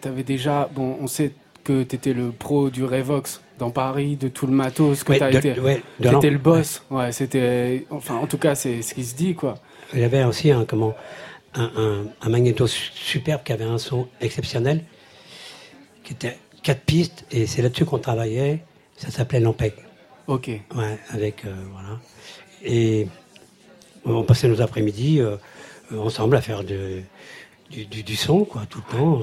t'avais déjà. Bon, on sait que t'étais le pro du Revox dans Paris, de tout le matos, que Ouais, t'as été. ouais, t'étais le boss. Ouais, c'était. Enfin, en tout cas, c'est ce qui se dit, quoi. Il y avait aussi un, comment, un, un, un magnéto su- superbe qui avait un son exceptionnel, qui était quatre pistes, et c'est là-dessus qu'on travaillait. Ça s'appelait l'Ampeg. Ok. Ouais, avec. euh, voilà. Et on passait nos après-midi euh, ensemble à faire de- du, du, du son, quoi, tout le temps.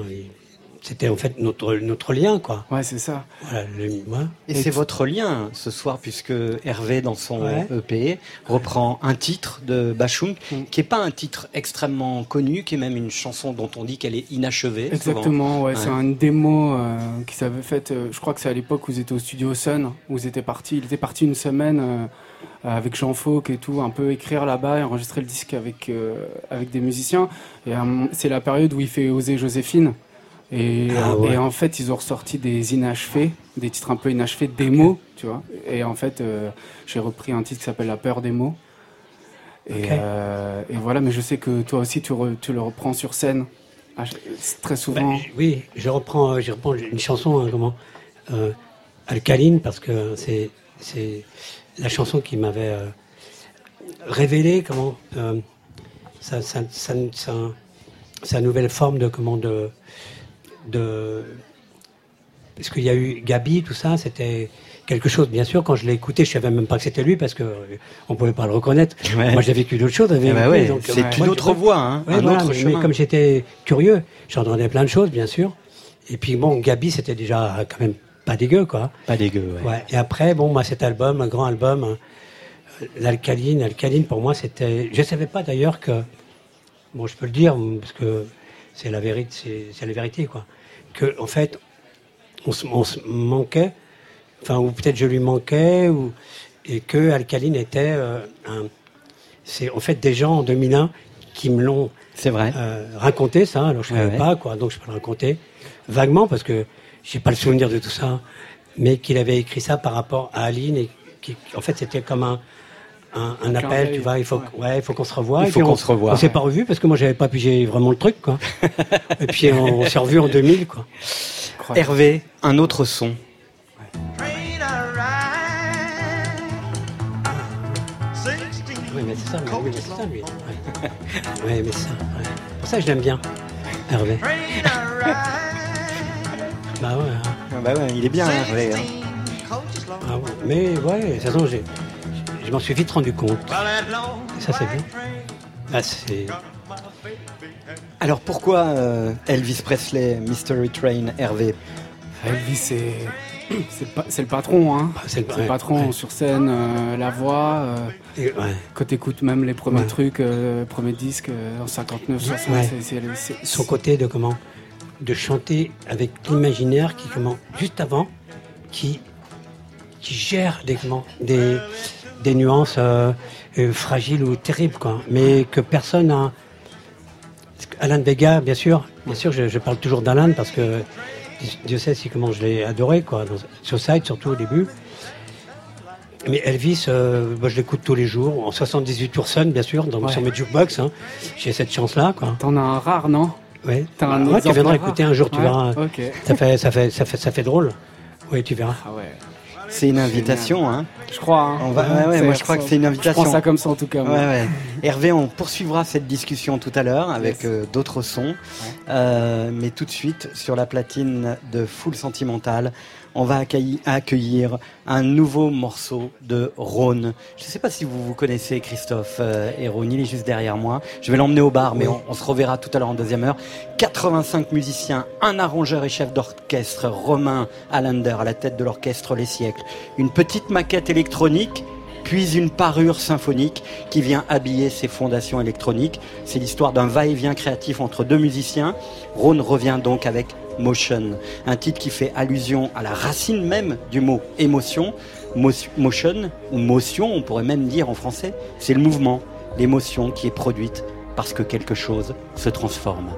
C'était en fait notre, notre lien, quoi. Ouais, c'est ça. Voilà, le- ouais. Et, c'est votre lien ce soir, puisque Hervé, dans son Ouais. EP, reprend un titre de Bachung, Mm. qui n'est pas un titre extrêmement connu, qui est même une chanson dont on dit qu'elle est inachevée. Exactement, ouais, c'est une démo euh, qu'ils avaient faite. euh, je crois que c'est à l'époque où ils étaient au studio Sun, où ils étaient partis. Il était parti une semaine euh, avec Jean Fauque et tout, un peu écrire là-bas et enregistrer le disque avec euh, avec des musiciens. Et euh, c'est la période où il fait oser Joséphine. Et, Ah euh, ouais. et en fait, ils ont ressorti des inachevés, des titres un peu inachevés, des mots, tu vois. Et en fait, euh, j'ai repris un titre qui s'appelle La peur des mots. Et, euh, et voilà, mais je sais que toi aussi, tu, re- tu le reprends sur scène. Ah, très souvent. Bah, j- oui, je reprends, je reprends une chanson, hein, comment, euh, alcaline, parce que c'est, c'est la chanson qui m'avait révélé comment sa, sa, sa, sa- sa nouvelle forme de comment de, de parce qu'il y a eu Gabi, tout ça, c'était quelque chose. Bien sûr, quand je l'ai écouté, je savais même pas que c'était lui parce que euh, on pouvait pas le reconnaître. Ouais. Moi, j'ai vécu d'autres choses ouais, donc, c'est euh, une autre voie, hein, un voilà, autre mais chemin. comme j'étais curieux, j'entendais plein de choses, bien sûr. Et puis bon, Gabi, c'était déjà quand même pas dégueu, quoi. Pas dégueu, ouais. Ouais. Et après, bon, moi, cet album, un grand album, hein, l'alcaline, alcaline, pour moi, c'était. Je savais pas d'ailleurs que. Bon, je peux le dire parce que c'est la vérité, c'est, la vérité, quoi. Que en fait, on se, on se manquait, enfin, ou peut-être je lui manquais, ou et que alcaline était euh, un. C'est en fait des gens en 2001 qui me l'ont C'est vrai. euh, raconté ça, alors je ne Ouais, savais ouais. pas, quoi, donc je peux le raconter vaguement parce que j'ai pas le souvenir de tout ça, mais qu'il avait écrit ça par rapport à Aline et qui, en fait, c'était comme un, un, appel, tu vois, il faut, ouais. ouais, il faut qu'on se revoie. Il Et faut puis qu'on on- se revoie. On s'est pas revu parce que moi j'avais pas pigé vraiment le truc, quoi. (laughs) et puis on, on s'est revu en 2000, quoi. Incroyable. Hervé, un autre son. Oui, mais c'est ça, mais, oui, mais c'est ça, lui. Ouais, Ouais, mais c'est ça. ouais. Pour ça que je l'aime bien, Hervé. bah ouais. hein. Ah bah ouais, il est bien, Hervé. hein. Ah ouais, mais ouais, de toute façon, j'ai- je m'en suis vite rendu compte. Et ça, c'est bien. Ah, c'est... Alors pourquoi euh, Elvis Presley, Mystery Train, Hervé? Elvis, c'est (clears throat) c'est le patron, hein. Ah, c'est le- ouais, patron ouais. sur scène, euh, la voix. euh, Et- ouais. quand t'écoutes même les premiers Ouais. trucs, euh, premiers disques euh, en 59, 60, Ouais. c'est- c'est- c'est- Son côté de comment? De chanter avec l'imaginaire qui, comment, juste avant, qui, qui gère des, comment, des, des nuances euh, euh, fragiles ou terribles, quoi. Mais que personne n'a. Alain Vega, bien sûr, bien sûr, je, je parle toujours d'Alain parce que Dieu sait si comment je l'ai adoré, quoi, dans, sur Side, surtout au début. Mais Elvis, euh, moi, je l'écoute tous les jours, en 78 tours Sun, bien sûr, dans, Ouais. sur mes jukebox. Hein. J'ai cette chance-là, quoi. T'en as un rare, non? Ouais. T'as un Ouais, tu viendras rare? écouter un jour, tu Ouais, verras. Ça fait, ça fait, ça fait, ça fait drôle. Oui, tu verras. Ah ouais. C'est une invitation, hein Je crois. hein. On va- ouais, ouais, Ça- moi, je crois que c'est une Je invitation. prends ça comme ça en tout cas. Ouais. Hervé, on poursuivra cette discussion tout à l'heure avec Yes. euh, d'autres sons. Euh, mais tout de suite, sur la platine de Full Sentimental, on va accueillir, un nouveau morceau de Rhône. Je ne sais pas si vous vous connaissez Christophe euh, et Rhône, il est juste derrière moi. Je vais l'emmener au bar, mais Oui. on, on se reverra tout à l'heure en deuxième heure. 85 musiciens, un arrangeur et chef d'orchestre, Romain Allender à la tête de l'orchestre Les Siècles. Une petite maquette électronique puis une parure symphonique qui vient habiller ses fondations électroniques. C'est l'histoire d'un va-et-vient créatif entre deux musiciens. Rhône revient donc avec Motion, un titre qui fait allusion à la racine même du mot émotion. Mo- Motion, ou motion, on pourrait même dire en français, c'est le mouvement, l'émotion qui est produite parce que quelque chose se transforme.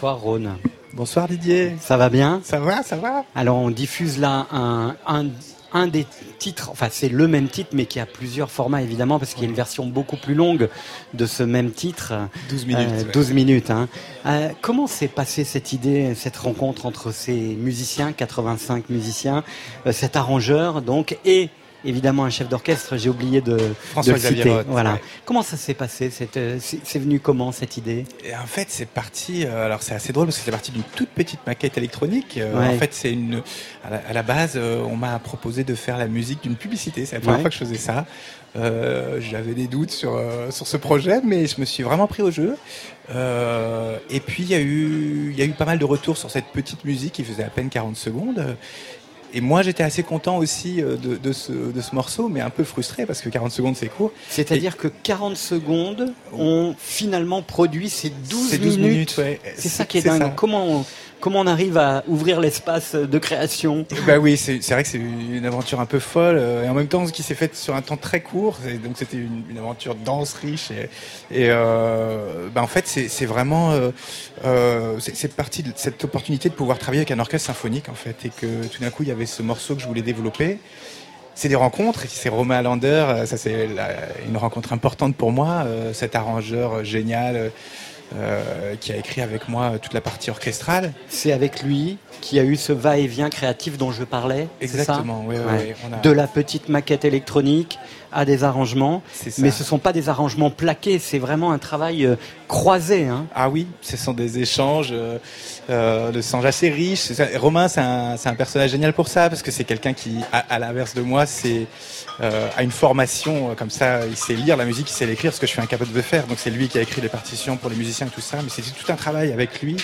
Bonsoir Rhône. Bonsoir Didier. Ça va bien? Ça va, ça va Alors on diffuse là un, un, un des titres, enfin c'est le même titre mais qui a plusieurs formats évidemment parce qu'il y a une version beaucoup plus longue de ce même titre. 12 minutes, Euh, ouais. 12 minutes. hein. Euh, comment s'est passée cette idée, cette rencontre entre ces musiciens, 85 musiciens, euh, cet arrangeur donc et évidemment un chef d'orchestre, j'ai oublié de, François de le Xavier citer. Roth, voilà. ouais. Comment ça s'est passé euh, C'est venu comment cette idée? Et en fait, c'est parti. euh, alors, c'est assez drôle parce que c'est parti d'une toute petite maquette électronique. Euh, Ouais. En fait, c'est une. À la, à la base, on m'a proposé de faire la musique d'une publicité. C'est la première Ouais. fois que je faisais ça. Euh, J'avais des doutes sur sur ce projet, mais je me suis vraiment pris au jeu. Euh, et puis, il y a eu il y a eu pas mal de retours sur cette petite musique qui faisait à peine 40 secondes. Et moi, j'étais assez content aussi euh, de, de ce, de ce morceau, mais un peu frustré parce que 40 secondes, c'est court. C'est-à-dire que 40 secondes ont finalement produit ces 12, Ces 12 minutes. minutes, ouais. C'est ça qui est dingue. ça. Comment on, comment on arrive à ouvrir l'espace de création? Bah oui, c'est vrai que c'est une aventure un peu folle euh, et en même temps qui s'est faite sur un temps très court. Donc c'était une, aventure dense, riche et, euh, bah en fait c'est vraiment euh, c'est parti de cette opportunité de pouvoir travailler avec un orchestre symphonique en fait et que tout d'un coup il y avait ce morceau que je voulais développer. C'est des rencontres, c'est Romain Lander, ça c'est une rencontre importante pour moi, cet arrangeur génial euh, qui a écrit avec moi toute la partie orchestrale. C'est avec lui qu'il y a eu ce va-et-vient créatif dont je parlais. Exactement, oui, on a- De la petite maquette électronique à des arrangements. Mais ce ne sont pas des arrangements plaqués, c'est vraiment un travail euh, croisé. Hein. Ah oui, ce sont des échanges, euh, euh, de échanges assez ça. Romain, c'est un, un personnage génial pour ça, parce que c'est quelqu'un qui, à, l'inverse de moi, euh, a une formation euh, comme ça. Il sait lire la musique, il sait l'écrire, ce que je suis incapable de faire. Donc c'est lui qui a écrit les partitions pour les musiciens et tout ça. Mais c'était tout un travail avec lui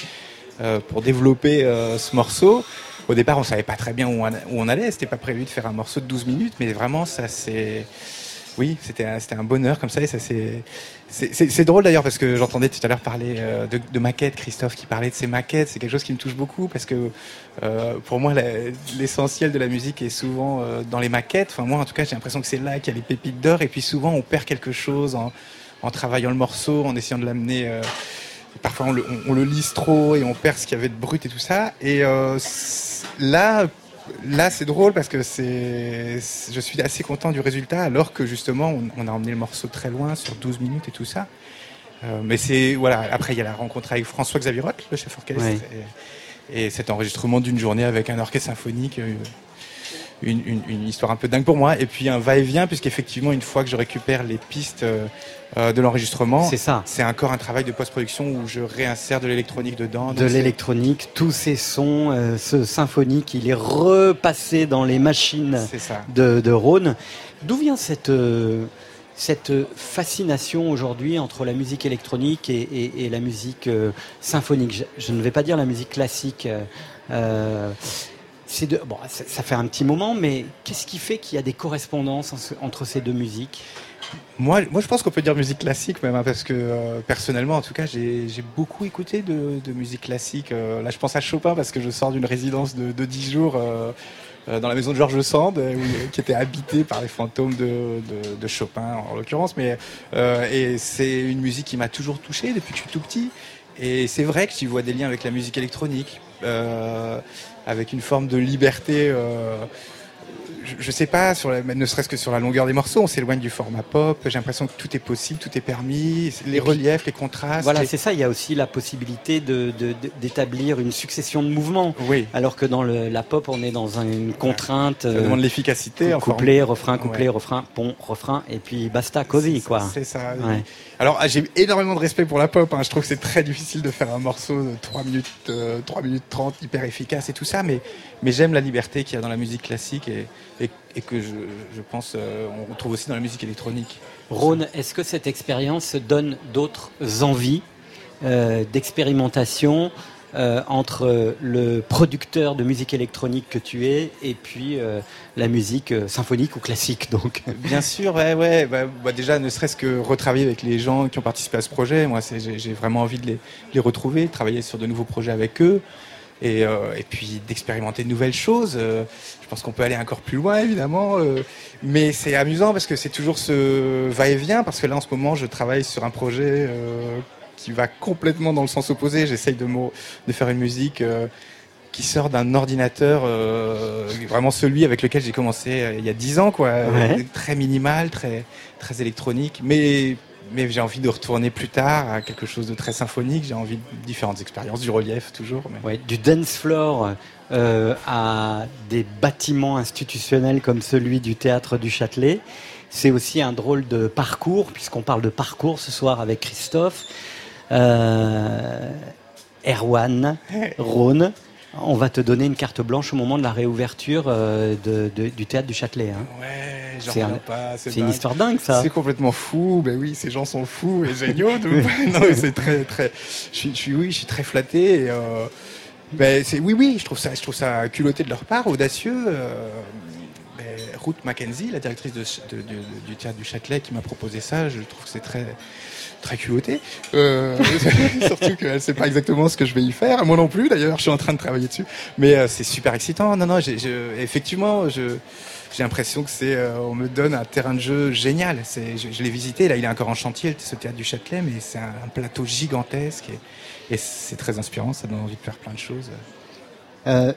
pour développer ce morceau. Au départ, on savait pas très bien où on, où on allait. C'était pas prévu de faire un morceau de 12 minutes, mais vraiment, ça c'est oui, c'était un, bonheur comme ça et ça c'est drôle d'ailleurs parce que j'entendais tout à l'heure parler euh, de, maquettes, Christophe qui parlait de ses maquettes, c'est quelque chose qui me touche beaucoup parce que euh, pour moi l'essentiel de la musique est souvent euh, dans les maquettes. Enfin moi en tout cas j'ai l'impression que c'est là qu'il y a les pépites d'or et puis souvent on perd quelque chose en, en travaillant le morceau, en essayant de l'amener. Parfois on le, on- on le lisse trop et on perd ce qu'il y avait de brut et tout ça. Et là, là c'est drôle parce que c'est, je suis assez content du résultat alors que justement on, on a emmené le morceau très loin sur 12 minutes et tout ça. Euh, mais c'est voilà. Après il y a la rencontre avec François Xavier Roth, le chef orchestre, et cet enregistrement d'une journée avec un orchestre symphonique. euh, une, une- une histoire un peu dingue pour moi et puis un va-et-vient puisqu'effectivement une fois que je récupère les pistes euh, euh, de l'enregistrement C'est ça. c'est encore un travail de post-production où je réinsère de l'électronique dedans De l'électronique, tous ces sons, euh, ce symphonique, il est repassé dans les machines C'est ça. de, de Rhône. D'où vient cette, euh, cette fascination aujourd'hui entre la musique électronique et, et- et la musique euh, symphonique? Je, je ne vais pas dire la musique classique. euh, euh, ça, fait un petit moment, mais qu'est-ce qui fait qu'il y a des correspondances en ce- entre ces deux musiques? Moi, moi, je pense qu'on peut dire musique classique même, hein, parce que euh, personnellement, en tout cas, j'ai beaucoup écouté de, musique classique. Euh, là, je pense à Chopin parce que je sors d'une résidence de, de 10 jours euh, dans la maison de Georges Sand, qui était habitée par les fantômes de, de- Chopin, en l'occurrence. Et c'est une musique qui m'a toujours touché depuis que je suis tout petit. Et c'est vrai que tu vois des liens avec la musique électronique, avec une forme de liberté. euh, je, je sais pas, sur la- ne serait-ce que sur la longueur des morceaux, on s'éloigne du format pop. J'ai l'impression que tout est possible, tout est permis. Les reliefs, les contrastes. Voilà, les- c'est ça. Il y a aussi la possibilité de- de- de- d'établir une succession de mouvements. Oui. Alors que dans le- la pop, on est dans un- une contrainte. Ça euh, demande l'efficacité. forme- couplet, refrain, couplet, Ouais. refrain, pont, refrain, et puis basta, cosy, quoi. C'est ça. Ouais. Alors, ah, j'ai énormément de respect pour la pop. hein. Je trouve que c'est très difficile de faire un morceau de 3 minutes, euh, 3 minutes 30, hyper efficace et tout ça. Mais, j'aime la liberté qu'il y a dans la musique classique et, que je, je pense euh, on retrouve aussi dans la musique électronique. Rhône, est-ce que cette expérience donne d'autres envies euh, d'expérimentation euh, entre le producteur de musique électronique que tu es et puis euh, la musique euh, symphonique ou classique donc (laughs) Bien sûr, ouais, ouais. Bah, bah, déjà, ne serait-ce que retravailler avec les gens qui ont participé à ce projet. Moi, j'ai vraiment envie de les, retrouver, travailler sur de nouveaux projets avec eux. Et, euh, puis d'expérimenter de nouvelles choses. Euh, je pense qu'on peut aller encore plus loin, évidemment. euh, mais c'est amusant parce que c'est toujours ce va-et-vient. Parce que là, en ce moment, je travaille sur un projet euh, qui va complètement dans le sens opposé. J'essaye de, faire une musique euh, qui sort d'un ordinateur, euh, vraiment celui avec lequel j'ai commencé euh, il y a dix ans, quoi. Ouais. Très minimal, très, très électronique. Mais, mais j'ai envie de retourner plus tard à quelque chose de très symphonique. J'ai envie de différentes expériences, du relief toujours. Mais... Ouais, du dance floor euh, à des bâtiments institutionnels comme celui du théâtre du Châtelet. C'est aussi un drôle de parcours, puisqu'on parle de parcours ce soir avec Christophe. Euh, Erwan, Rhône, on va te donner une carte blanche au moment de la réouverture euh, de- de- du théâtre du Châtelet. hein. Ouais, j'en C'est un- reviens pas. c'est une histoire dingue, ça. C'est complètement fou. Ben oui, ces gens sont fous et géniaux. (laughs) non, c'est très, très. Je suis, je suis, oui, je suis très flatté. Et, euh, Ben, c'est oui, oui, je trouve ça, je trouve ça culotté de leur part, audacieux. euh, ben, Ruth Mackenzie, la directrice de- du théâtre du Châtelet, qui m'a proposé ça, je trouve que c'est très, très culotté. Euh, (laughs) surtout qu'elle sait pas exactement ce que je vais y faire. Moi non plus, d'ailleurs, je suis en train de travailler dessus. Mais euh, c'est super excitant. Non, non, effectivement, j'ai l'impression que c'est, euh, on me donne un terrain de jeu génial. Je, l'ai visité. Là, il est encore en chantier, ce théâtre du Châtelet, mais c'est un, plateau gigantesque et, c'est très inspirant. Ça donne envie de faire plein de choses.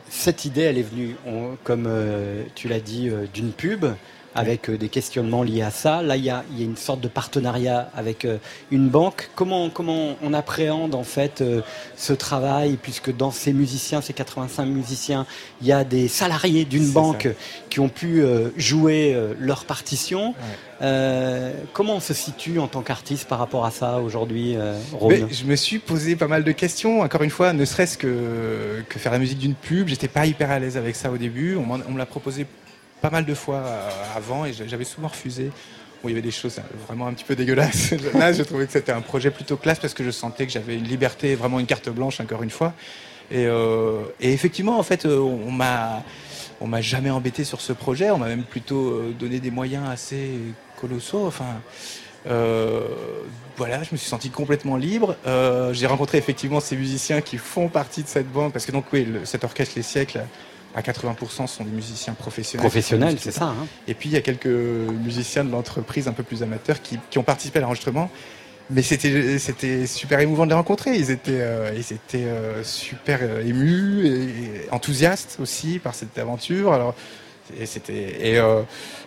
Cette idée, elle est venue, comme tu l'as dit, d'une pub avec euh, des questionnements liés à ça. Là, il y a, il y a une sorte de partenariat avec euh, une banque. Comment, comment on appréhende en fait euh, ce travail, puisque dans ces musiciens, ces 85 musiciens, il y a des salariés d'une banque ça. qui ont pu jouer leur partition. Euh, comment on se situe en tant qu'artiste par rapport à ça aujourd'hui, euh, je me suis posé pas mal de questions. Encore une fois, ne serait-ce que, que faire la musique d'une pub, j'étais pas hyper à l'aise avec ça au début. On me l'a proposé pas mal de fois euh, avant et j'avais souvent refusé. Bon, il y avait des choses euh, vraiment un petit peu dégueulasses. (laughs) Là, je trouvais que c'était un projet plutôt classe parce que je sentais que j'avais une liberté, vraiment une carte blanche, encore une fois. Et, euh, effectivement, en fait, on m'a, on m'a jamais embêté sur ce projet. On m'a même plutôt donné des moyens assez colossaux. Enfin, voilà, je me suis senti complètement libre. J'ai rencontré effectivement ces musiciens qui font partie de cette bande, parce que donc oui, le- cet orchestre Les Siècles, à 80% sont des musiciens professionnels. Professionnels, c'est ça. hein. Et puis il y a quelques musiciens de l'entreprise un peu plus amateurs qui, qui ont participé à l'enregistrement. Mais c'était c'était super émouvant de les rencontrer. Ils étaient euh, ils étaient euh, super euh, émus et, et enthousiastes aussi par cette aventure. Alors et c'était et, euh,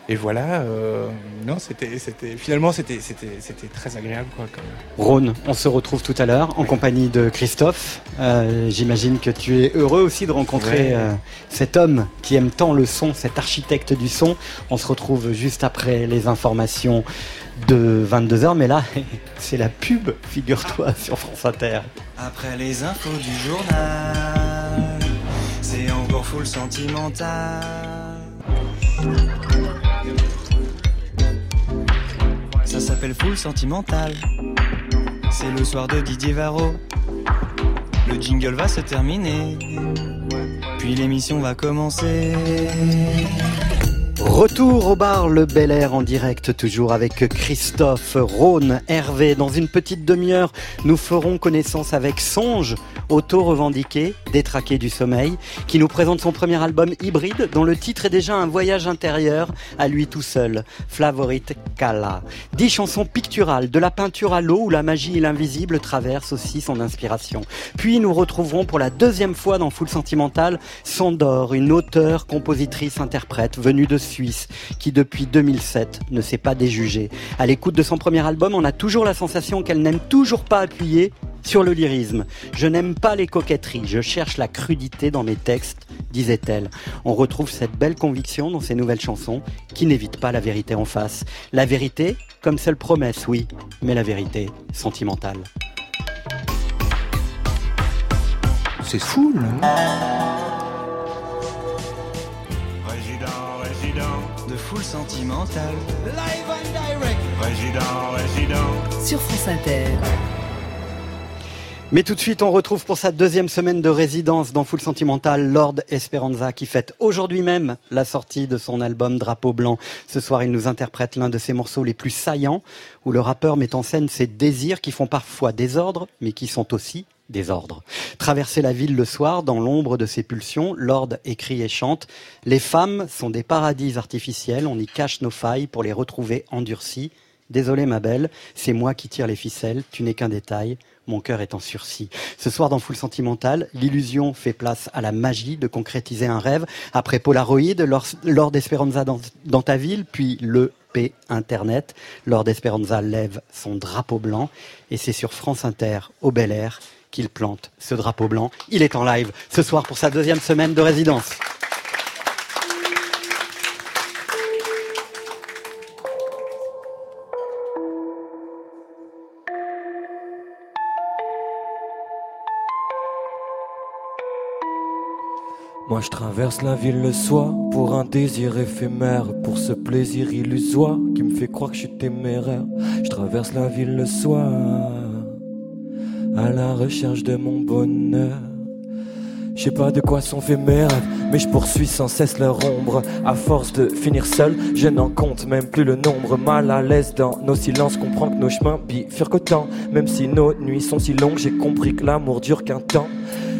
et voilà. euh, non, c'était c'était finalement c'était c'était c'était très agréable quoi. Rhône, on se retrouve tout à l'heure en compagnie de Christophe. Euh, J'imagine que tu es heureux aussi de rencontrer Ouais. euh, cet homme qui aime tant le son, cet architecte du son. On se retrouve juste après les informations de 22h, mais là, (laughs) c'est la pub, figure-toi, (laughs) sur France Inter. Après les infos du journal, c'est encore full sentimental. Ça s'appelle full sentimental. C'est le soir de Didier Varro. Le jingle va se terminer. Puis l'émission va commencer. Retour au bar Le Bel Air en direct, toujours avec Christophe, Rhône, Hervé. Dans une petite demi-heure, nous ferons connaissance avec Songe, auto-revendiqué, détraqué du sommeil, qui nous présente son premier album hybride, dont le titre est déjà un voyage intérieur à lui tout seul, Flavorite Kala. Dix chansons picturales, de la peinture à l'eau où la magie et l'invisible traversent aussi son inspiration. Puis nous retrouverons pour la deuxième fois dans Full Sentimental Sandor, une auteure, compositrice, interprète venue de Suisse qui depuis 2007 ne s'est pas déjugée. À l'écoute de son premier album, on a toujours la sensation qu'elle n'aime toujours pas appuyer sur le lyrisme. Je n'aime pas les coquetteries, je cherche la crudité dans mes textes, disait-elle. On retrouve cette belle conviction dans ses nouvelles chansons qui n'évitent pas la vérité en face. La vérité comme seule promesse, oui, mais la vérité sentimentale. C'est fou, là. Résident, résident de full sentimental. Live and direct. Résident, résident. Sur France Inter. Mais tout de suite, on retrouve pour sa deuxième semaine de résidence dans Full Sentimental Lord Esperanza qui fête aujourd'hui même la sortie de son album Drapeau Blanc. Ce soir, il nous interprète l'un de ses morceaux les plus saillants où le rappeur met en scène ses désirs qui font parfois désordre mais qui sont aussi désordre. Traverser la ville le soir dans l'ombre de ses pulsions, Lord écrit et chante Les femmes sont des paradis artificiels, on y cache nos failles pour les retrouver endurcies. Désolé ma belle, c'est moi qui tire les ficelles, tu n'es qu'un détail, mon cœur est en sursis. Ce soir dans Full Sentimental, l'illusion fait place à la magie de concrétiser un rêve. Après Polaroid, Lord, Lord Esperanza dans, dans ta ville, puis le P Internet. Lord Esperanza lève son drapeau blanc et c'est sur France Inter, au Bel Air, qu'il plante ce drapeau blanc. Il est en live ce soir pour sa deuxième semaine de résidence. Moi je traverse la ville le soir pour un désir éphémère, pour ce plaisir illusoire qui me fait croire que je suis téméraire. Je traverse la ville le soir à la recherche de mon bonheur. Je sais pas de quoi sont faits mes mais je poursuis sans cesse leur ombre. À force de finir seul, je n'en compte même plus le nombre. Mal à l'aise dans nos silences, comprends que nos chemins bifurquent autant. Même si nos nuits sont si longues, j'ai compris que l'amour dure qu'un temps.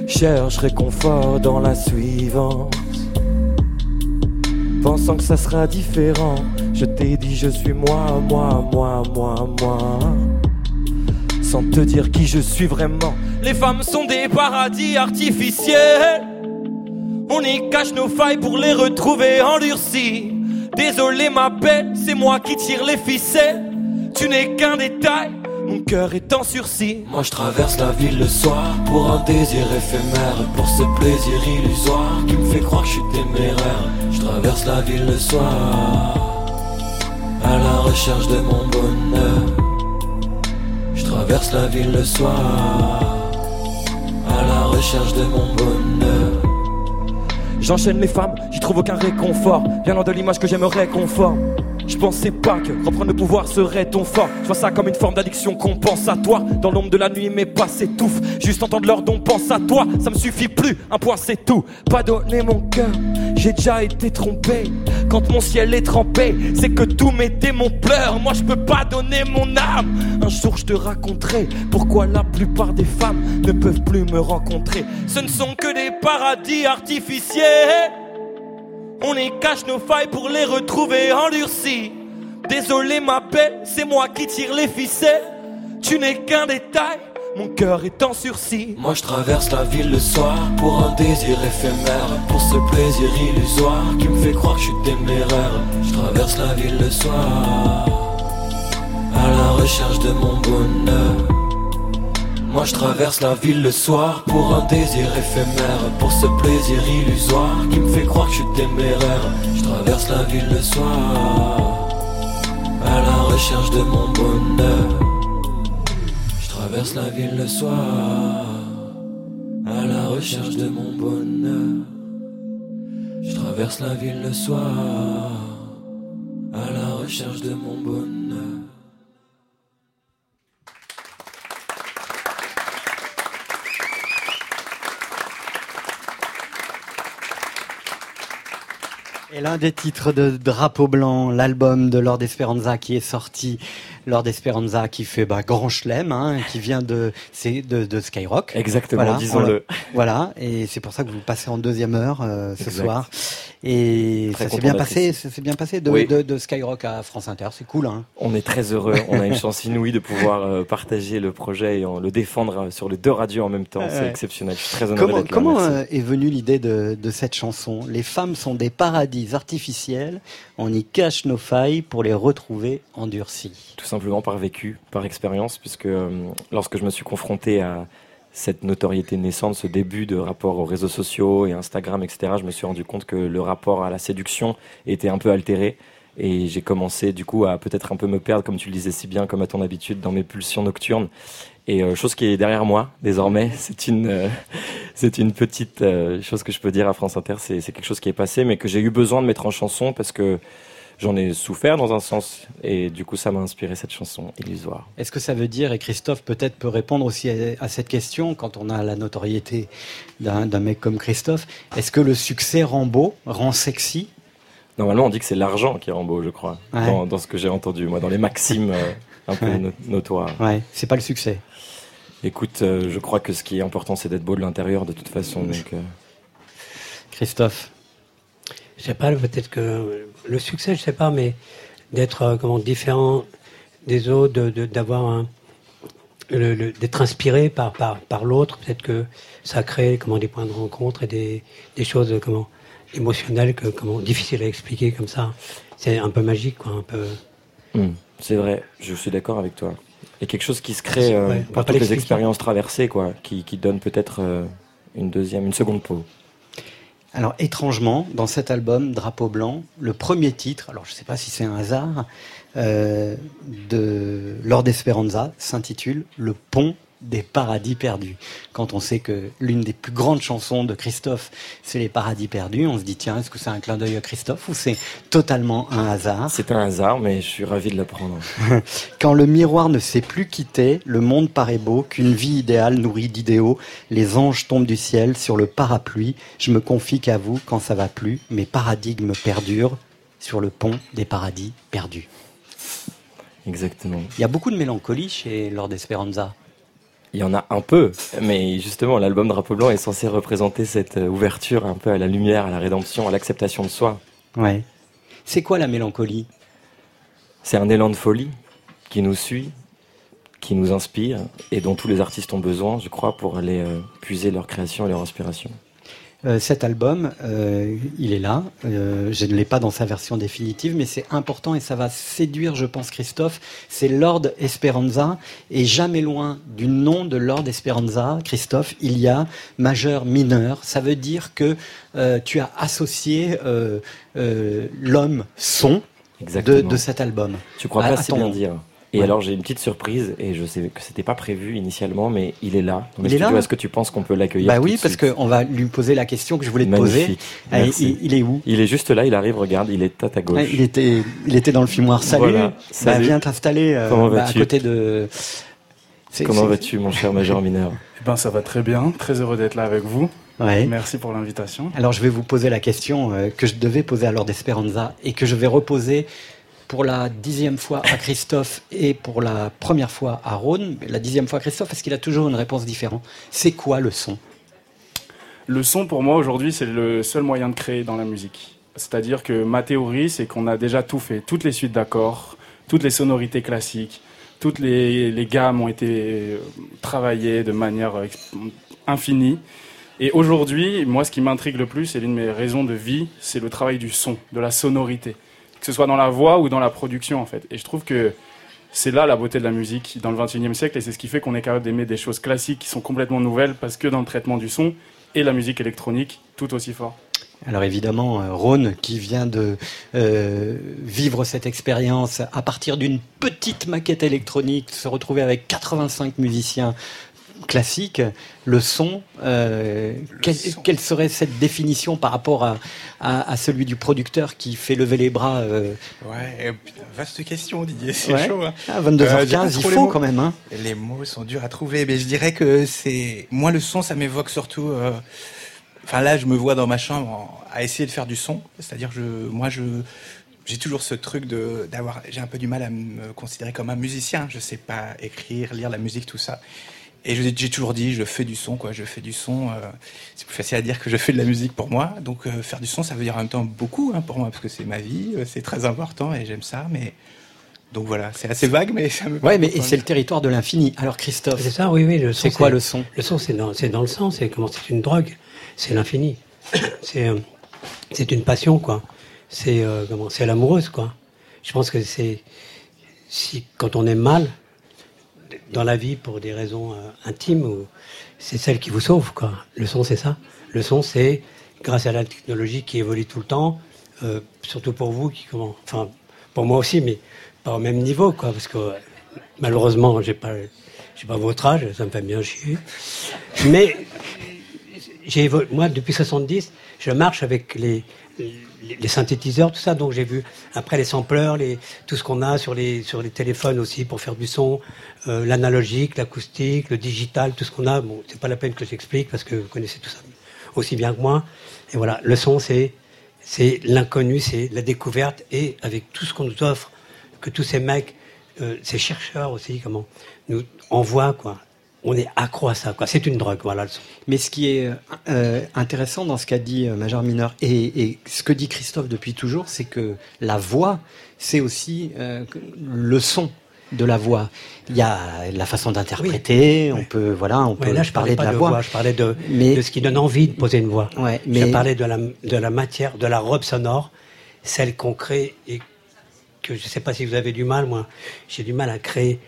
Cherche réconfort dans la suivante. Pensant que ça sera différent, je t'ai dit je suis moi, moi, moi, moi, moi. Sans te dire qui je suis vraiment. Les femmes sont des paradis artificiels. On y cache nos failles pour les retrouver endurcies. Désolé ma belle, c'est moi qui tire les ficelles. Tu n'es qu'un détail, mon cœur est en sursis. Moi je traverse la ville le soir pour un désir éphémère, pour ce plaisir illusoire qui me fait croire que je suis téméraire. Je traverse la ville le soir à la recherche de mon bonheur. Je traverse la ville le soir à la recherche de mon bonheur. J'enchaîne les femmes, j'y trouve aucun réconfort. Bien loin de l'image que j'aimerais conforme. Je pensais pas que reprendre le pouvoir serait ton fort. Je vois ça comme une forme d'addiction compensatoire. Dans l'ombre de la nuit, mes pas s'étouffent. Juste entendre leur don, pense à toi. Ça me suffit plus, un point c'est tout. Pas donner mon cœur, j'ai déjà été trompé. Quand mon ciel est trempé, c'est que tous mes démons pleurent. Moi je peux pas donner mon âme. Un jour je te raconterai pourquoi la plupart des femmes ne peuvent plus me rencontrer. Ce ne sont que des paradis artificiels. On y cache nos failles pour les retrouver endurcies. Désolé ma belle, c'est moi qui tire les ficelles. Tu n'es qu'un détail, mon cœur est en sursis. Moi je traverse la ville le soir pour un désir éphémère, pour ce plaisir illusoire qui me fait croire que je suis téméraire. Je traverse la ville le soir à la recherche de mon bonheur. Moi je traverse la ville le soir pour un désir éphémère, pour ce plaisir illusoire qui me fait croire que je suis téméraire. Je traverse la ville le soir à la recherche de mon bonheur. Je traverse la ville le soir à la recherche de mon bonheur. Je traverse la ville le soir à la recherche de mon bonheur. Et l'un des titres de Drapeau Blanc, l'album de Lord Esperanza qui est sorti, Lord Esperanza qui fait bah, grand chelem, hein, qui vient de, c'est de, de Skyrock. Exactement, Voilà, disons-le. on- Voilà, et c'est pour ça que vous passez en deuxième heure euh, ce Exact. soir. Et Très ça s'est bien passé, ça s'est bien passé de, Oui. de, de Skyrock à France Inter, c'est cool. Hein. On est très heureux. On a une chance inouïe de pouvoir euh, partager le projet et en- le défendre euh, sur les deux radios en même temps. C'est Ouais. exceptionnel. Je suis très honoré Comment, là. comment est venue l'idée de, de cette chanson? Les femmes sont des paradis artificiels, on y cache nos failles pour les retrouver endurcies. Tout simplement par vécu, par expérience, puisque euh, lorsque je me suis confronté à cette notoriété naissante, ce début de rapport aux réseaux sociaux et Instagram, etc., je me suis rendu compte que le rapport à la séduction était un peu altéré. Et j'ai commencé du coup à peut-être un peu me perdre, comme tu le disais si bien, comme à ton habitude, dans mes pulsions nocturnes. Et euh, chose qui est derrière moi désormais, (laughs) c'est une, euh, c'est une petite chose que je peux dire à France Inter. C'est quelque chose qui est passé, mais que j'ai eu besoin de mettre en chanson parce que j'en ai souffert dans un sens. Et du coup, ça m'a inspiré cette chanson illusoire. Est-ce que ça veut dire, et Christophe peut-être peut répondre aussi à, à cette question, quand on a la notoriété d'un mec comme Christophe, est-ce que le succès rend beau, rend sexy? Normalement, on dit que c'est l'argent qui rend beau, je crois, Ouais. dans, dans ce que j'ai entendu, moi, dans les maximes euh, un peu Ouais. no- notoires. Ouais, c'est pas le succès. Écoute, euh, je crois que ce qui est important, c'est d'être beau de l'intérieur, de toute façon. Donc, euh, Christophe Je sais pas, peut-être que le succès, je sais pas, mais d'être euh, comment différent des autres, de- de- d'avoir le- d'être inspiré par par par l'autre, peut-être que ça crée comment des points de rencontre et des des choses comment émotionnelles que comment difficiles à expliquer comme ça. C'est un peu magique, quoi, un peu. hmm, c'est vrai, je suis d'accord avec toi. Et quelque chose qui se crée euh, Ouais, par toutes les expériences traversées, quoi, qui, qui donne peut-être euh, une deuxième, une seconde peau. Alors étrangement, dans cet album Drapeau blanc, le premier titre, alors je ne sais pas si c'est un hasard, euh, de Lord Esperanza s'intitule Le pont des paradis perdus. Quand on sait que l'une des plus grandes chansons de Christophe, c'est les paradis perdus, on se dit tiens, est-ce que c'est un clin d'œil à Christophe ou c'est totalement un hasard? C'est un hasard, mais je suis ravi de l'apprendre. (laughs) Quand le miroir ne sait plus quitter, le monde paraît beau, qu'une vie idéale nourrie d'idéaux, les anges tombent du ciel sur le parapluie, je me confie qu'à vous quand ça va plus, mes paradigmes perdurent sur le pont des paradis perdus. Exactement. Il y a beaucoup de mélancolie chez Lord Esperanza. Il y en a un peu, mais justement, l'album Drapeau Blanc est censé représenter cette euh, ouverture un peu à la lumière, à la rédemption, à l'acceptation de soi. Ouais. C'est quoi la mélancolie? C'est un élan de folie qui nous suit, qui nous inspire et dont tous les artistes ont besoin, je crois, pour aller euh, puiser leur création et leur inspiration. Euh, cet album, euh, il est là. Euh, je ne l'ai pas dans sa version définitive, mais c'est important et ça va séduire, je pense, Christophe. C'est Lord Esperanza et jamais loin du nom de Lord Esperanza, Christophe, il y a majeur mineur. Ça veut dire que euh, tu as associé euh, euh, l'homme son de, de cet album. Tu crois pas à si ton bien dire. Et Ouais. alors j'ai une petite surprise et je sais que c'était pas prévu initialement, mais il est là. Dans Il est là. Est-ce que tu penses qu'on peut l'accueillir Bah oui, parce qu'on va lui poser la question que je voulais te poser. Magnifique. Ah, il- Merci. il- il est où? Il est juste là, il arrive, regarde, il est à ta gauche. Ouais, il était, il était dans le fumoir. Salut. Voilà. Bah, Salut. viens t'installer euh, bah, à côté de. Comment vas-tu, mon cher major mineur? (laughs) Eh ben, ça va très bien. Très heureux d'être là avec vous. Ouais. Merci pour l'invitation. Alors je vais vous poser la question euh, que je devais poser à Lord Esperanza et que je vais reposer pour la dixième fois à Christophe et pour la première fois à Rhône. La dixième fois à Christophe, est-ce qu'il a toujours une réponse différente C'est quoi le son? Le son, pour moi, aujourd'hui, c'est le seul moyen de créer dans la musique. C'est-à-dire que ma théorie, c'est qu'on a déjà tout fait. Toutes les suites d'accords, toutes les sonorités classiques, toutes les, les gammes ont été euh, travaillées de manière euh, infinie. Et aujourd'hui, moi, ce qui m'intrigue le plus, et l'une de mes raisons de vie, c'est le travail du son, de la sonorité. Que ce soit dans la voix ou dans la production, en fait. Et je trouve que c'est là la beauté de la musique dans le XXIe siècle, et c'est ce qui fait qu'on est capable d'aimer des choses classiques qui sont complètement nouvelles, parce que dans le traitement du son et la musique électronique, tout aussi fort. Alors évidemment, euh, Rhône, qui vient de euh, vivre cette expérience à partir d'une petite maquette électronique, se retrouver avec 85 musiciens classiques, le son, euh, quelle, quelle serait cette définition par rapport à, à, à celui du producteur qui fait lever les bras euh, Ouais, vaste question, Didier, c'est Ouais. chaud. hein. Ah, 22h15, Euh, il faut mots. quand même, hein. Les mots sont durs à trouver, mais je dirais que c'est. Moi, le son, ça m'évoque surtout. Enfin, là, je me vois dans ma chambre à essayer de faire du son. C'est-à-dire, je, moi, je. J'ai toujours ce truc de d'avoir. J'ai un peu du mal à me considérer comme un musicien. Je sais pas écrire, lire la musique, tout ça. Et je- j'ai toujours dit, je fais du son, quoi. Je fais du son. euh, c'est plus facile à dire que je fais de la musique pour moi. Donc, euh, faire du son, ça veut dire en même temps beaucoup hein, pour moi, parce que c'est ma vie, euh, c'est très important et j'aime ça. Mais donc voilà, c'est assez vague, mais ça me. Ouais, mais et c'est le territoire de l'infini. Alors Christophe, C'est ça, oui, oui. Le son, c'est quoi le son? Le son, c'est dans, c'est dans le sang. C'est comment c'est une drogue. C'est l'infini. C'est, c'est une passion, quoi. C'est euh, comment C'est l'amoureuse, quoi. Je pense que c'est si quand on est mal dans la vie pour des raisons euh, intimes, c'est celle qui vous sauve, quoi. Le son, c'est ça. Le son, c'est grâce à la technologie qui évolue tout le temps, euh, surtout pour vous, qui comment, enfin, pour moi aussi, mais pas au même niveau, quoi, parce que malheureusement, j'ai pas, j'ai pas votre âge, ça me fait bien chier. Mais j'ai moi, depuis 70, je marche avec les, les, synthétiseurs, tout ça. Donc j'ai vu après les sampleurs, tout ce qu'on a sur les, téléphones aussi pour faire du son, euh, l'analogique, l'acoustique, le digital, tout ce qu'on a. Bon, c'est pas la peine que j'explique parce que vous connaissez tout ça aussi bien que moi. Et voilà, le son, c'est c'est l'inconnu, c'est la découverte et avec tout ce qu'on nous offre, que tous ces mecs, euh, ces chercheurs aussi, comment nous envoient quoi. On est accro à ça, quoi. C'est une drogue, voilà. Mais ce qui est euh, intéressant dans ce qu'a dit euh, Major Mineur et, et ce que dit Christophe depuis toujours, c'est que la voix, c'est aussi euh, le son de la voix. Il y a la façon d'interpréter, on peut voilà, on peut là, je parler parlais de la de voix. voix, je parlais de, Mais- de ce qui donne envie de poser une voix. Ouais, Je parlais de la, de la matière, de la robe sonore, celle qu'on crée et que je ne sais pas si vous avez du mal, moi, j'ai du mal à créer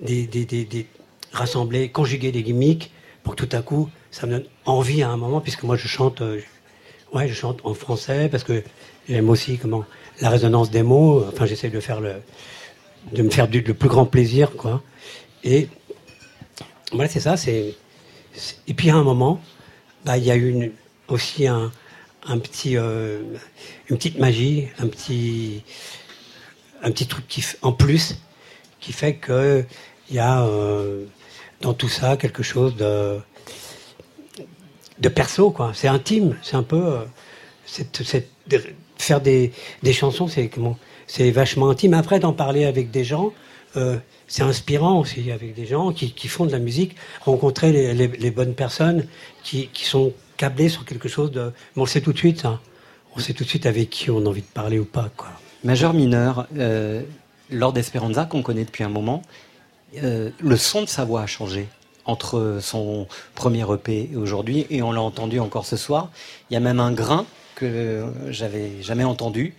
des, des, des, des- rassembler, conjuguer des gimmicks pour que tout à coup, ça me donne envie à un moment, puisque moi je chante, euh, ouais, je chante en français parce que j'aime aussi comment la résonance des mots. Enfin, j'essaie de faire le, de me faire du, le plus grand plaisir, quoi. Et Voilà, c'est ça. C'est et puis à un moment, bah, il y a une- aussi un, un petit, euh, une petite magie, un petit, un petit truc qui, en plus qui fait que il y a euh, dans tout ça quelque chose de perso quoi. C'est intime, c'est un peu euh, faire des, chansons, c'est vachement intime. Après d'en parler avec des gens, euh, c'est inspirant aussi avec des gens qui, font de la musique, rencontrer les, bonnes personnes qui, sont câblées sur quelque chose de. Mais on le sait tout de suite, ça. On sait tout de suite avec qui on a envie de parler ou pas, quoi. Majeur mineur, euh, Lord Esperanza, qu'on connaît depuis un moment, euh, le son de sa voix a changé entre son premier EP et aujourd'hui, et on l'a entendu encore ce soir. Il y a même un grain que j'avais jamais entendu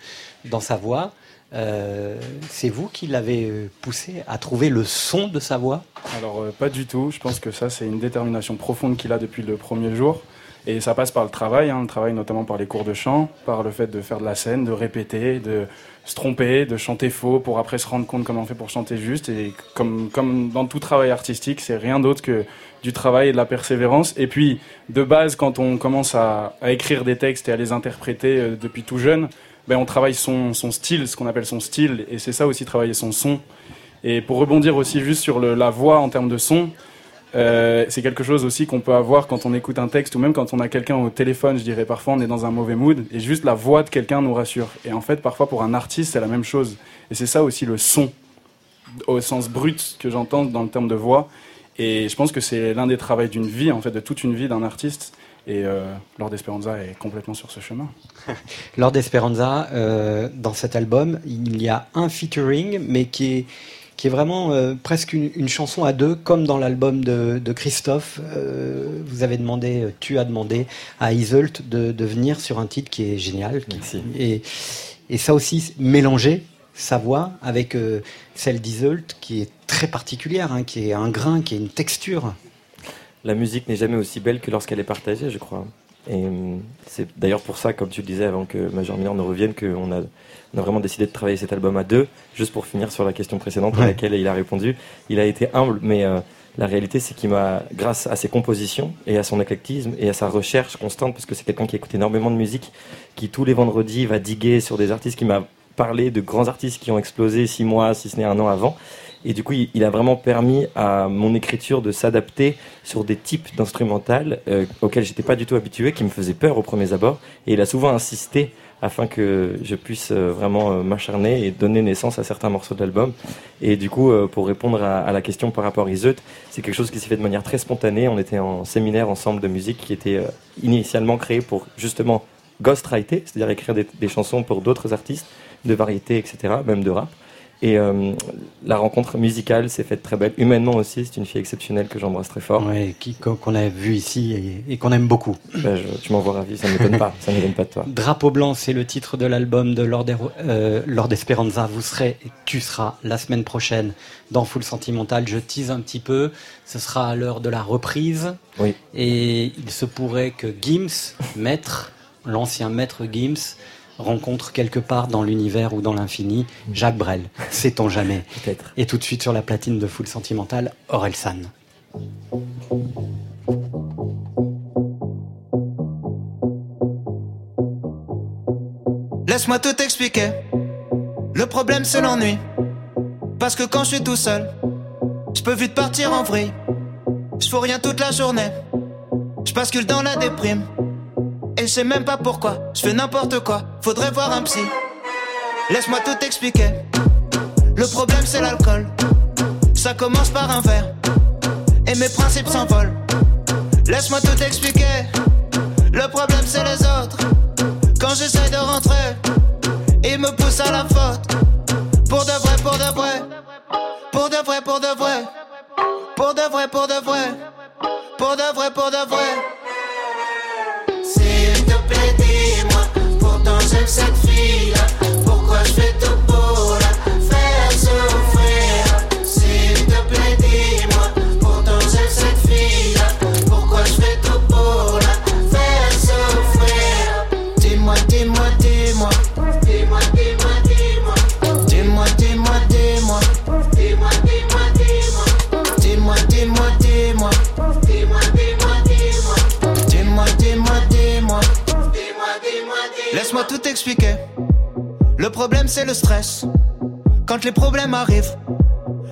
dans sa voix. Euh, c'est vous qui l'avez poussé à trouver le son de sa voix? Alors euh, pas du tout, je pense que ça c'est une détermination profonde qu'il a depuis le premier jour. Et ça passe par le travail, hein, le travail notamment par les cours de chant, par le fait de faire de la scène, de répéter, de se tromper, de chanter faux pour après se rendre compte comment on fait pour chanter juste. Et comme, comme dans tout travail artistique, c'est rien d'autre que du travail et de la persévérance. Et puis de base, quand on commence à, écrire des textes et à les interpréter euh, depuis tout jeune, ben, on travaille son, son style, ce qu'on appelle son style. Et c'est ça aussi, travailler son son. Et pour rebondir aussi juste sur la voix en termes de son, euh, c'est quelque chose aussi qu'on peut avoir quand on écoute un texte ou même quand on a quelqu'un au téléphone, je dirais parfois on est dans un mauvais mood et juste la voix de quelqu'un nous rassure. Et en fait parfois pour un artiste c'est la même chose. Et c'est ça aussi le son au sens brut que j'entends dans le terme de voix. Et je pense que c'est l'un des travaux d'une vie, en fait, de toute une vie d'un artiste. Et euh, Lord Esperanza est complètement sur ce chemin. (laughs) Lord Esperanza, euh, dans cet album, il y a un featuring, mais qui est, qui est vraiment euh, presque une, une chanson à deux, comme dans l'album de, de Christophe. Euh, vous avez demandé, euh, tu as demandé à Iseult de, de venir sur un titre qui est génial. qui- Et, et ça aussi, mélanger sa voix avec euh, celle d'Iseult, qui est très particulière, hein, qui est un grain, qui est une texture. La musique n'est jamais aussi belle que lorsqu'elle est partagée, je crois. Et hum, c'est d'ailleurs pour ça, comme tu le disais avant que Major Minor ne revienne, qu'on a, on a vraiment décidé de travailler cet album à deux. Juste pour finir sur la question précédente à laquelle il a répondu, il a été humble, mais euh, la réalité c'est qu'il m'a, grâce à ses compositions et à son éclectisme et à sa recherche constante, parce que c'est quelqu'un qui écoute énormément de musique, qui tous les vendredis va diguer sur des artistes, qui m'a parlé de grands artistes qui ont explosé six mois, si ce n'est un an avant. Et du coup, il, a vraiment permis à mon écriture de s'adapter sur des types d'instrumentales euh, auxquels j'étais pas du tout habitué, qui me faisaient peur au premier abord. Et il a souvent insisté afin que je puisse euh, vraiment euh, m'acharner et donner naissance à certains morceaux de l'album. Et du coup, euh, pour répondre à, la question par rapport à Iseut, c'est quelque chose qui s'est fait de manière très spontanée. On était en séminaire ensemble de musique qui était initialement créé pour justement ghostwriter, c'est-à-dire écrire des chansons pour d'autres artistes de variété, etc., même de rap. Et euh, la rencontre musicale s'est faite très belle. Humainement aussi, c'est une fille exceptionnelle que j'embrasse très fort. Ouais, qu'on a vu ici et, et qu'on aime beaucoup. Ben, je- tu m'envoies ravi, ça ne m'étonne pas. Ça ne m'étonne pas de toi. (laughs) Drapeau blanc, c'est le titre de l'album de Lord, euh, Lord Esperanza. Vous serez et tu seras la semaine prochaine dans Full Sentimental. Je tease un petit peu. Ce sera à l'heure de la reprise. Oui. Et il se pourrait que Gims, maître, l'ancien maître Gims, rencontre quelque part dans l'univers ou dans l'infini Jacques Brel. (laughs) Sait-on jamais Peut-être. Et tout de suite sur la platine de Full Sentimental, Orelsan. Laisse-moi tout expliquer. Le problème c'est l'ennui. Parce que quand je suis tout seul, je peux vite partir en vrille. Je fais rien toute la journée. Je bascule dans la déprime. Et je sais même pas pourquoi. Je fais n'importe quoi. Faudrait voir un psy. Laisse-moi tout expliquer. Le problème c'est l'alcool. Ça commence par un verre. Et mes principes s'envolent. Laisse-moi tout expliquer. Le problème c'est les autres. Quand j'essaie de rentrer, ils me poussent à la faute. Pour de vrai, pour de vrai. Pour de vrai, pour de vrai. Pour de vrai, pour de vrai. Pour de vrai, pour de vrai. Cette fille-là. Le problème c'est le stress. Quand les problèmes arrivent,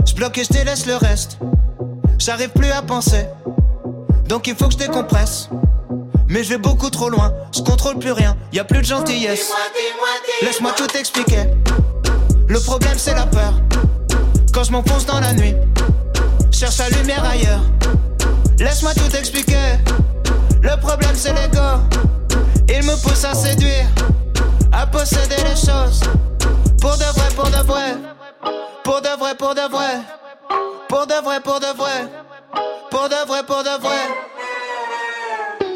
je bloque et je délaisse le reste. J'arrive plus à penser. Donc il faut que je décompresse. Mais je vais beaucoup trop loin, je contrôle plus rien, y a plus de gentillesse. Laisse-moi tout expliquer. Le problème c'est la peur. Quand je m'enfonce dans la nuit, cherche la lumière ailleurs. Laisse-moi tout expliquer. Le problème c'est l'ego. Il me pousse à séduire, à posséder les choses. Pour de vrai, pour de vrai. Pour de vrai, pour de vrai. Pour de vrai, pour de vrai. Pour de vrai, pour de vrai.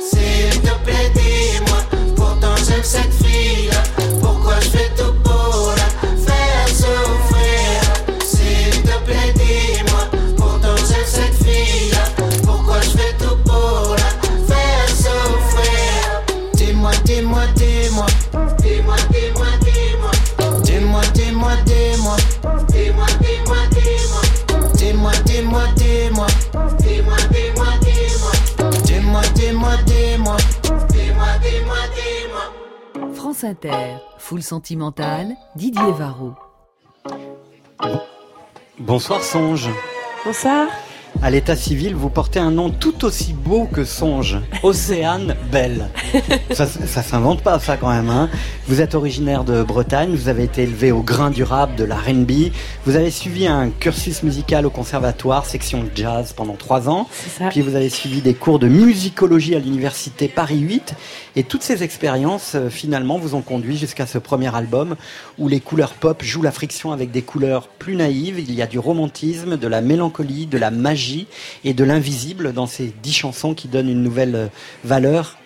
S'il te plaît, dis-moi. Pourtant j'aime cette fille-là. Pourquoi je fais tout France Inter, full sentimental, Didier Varro. Bonsoir Songe. Bonsoir. À l'état civil, vous portez un nom tout aussi beau que Songe. Océane Belle. Ça, ça s'invente pas, ça quand même. Hein. Vous êtes originaire de Bretagne, vous avez été élevé au grain durable de la R&B. Vous avez suivi un cursus musical au conservatoire, section jazz pendant trois ans. Puis vous avez suivi des cours de musicologie à l'université Paris 8. Et toutes ces expériences, euh, finalement, vous ont conduit jusqu'à ce premier album où les couleurs pop jouent la friction avec des couleurs plus naïves. Il y a du romantisme, de la mélancolie, de la magie et de l'invisible dans ces dix chansons qui donnent une nouvelle euh, valeur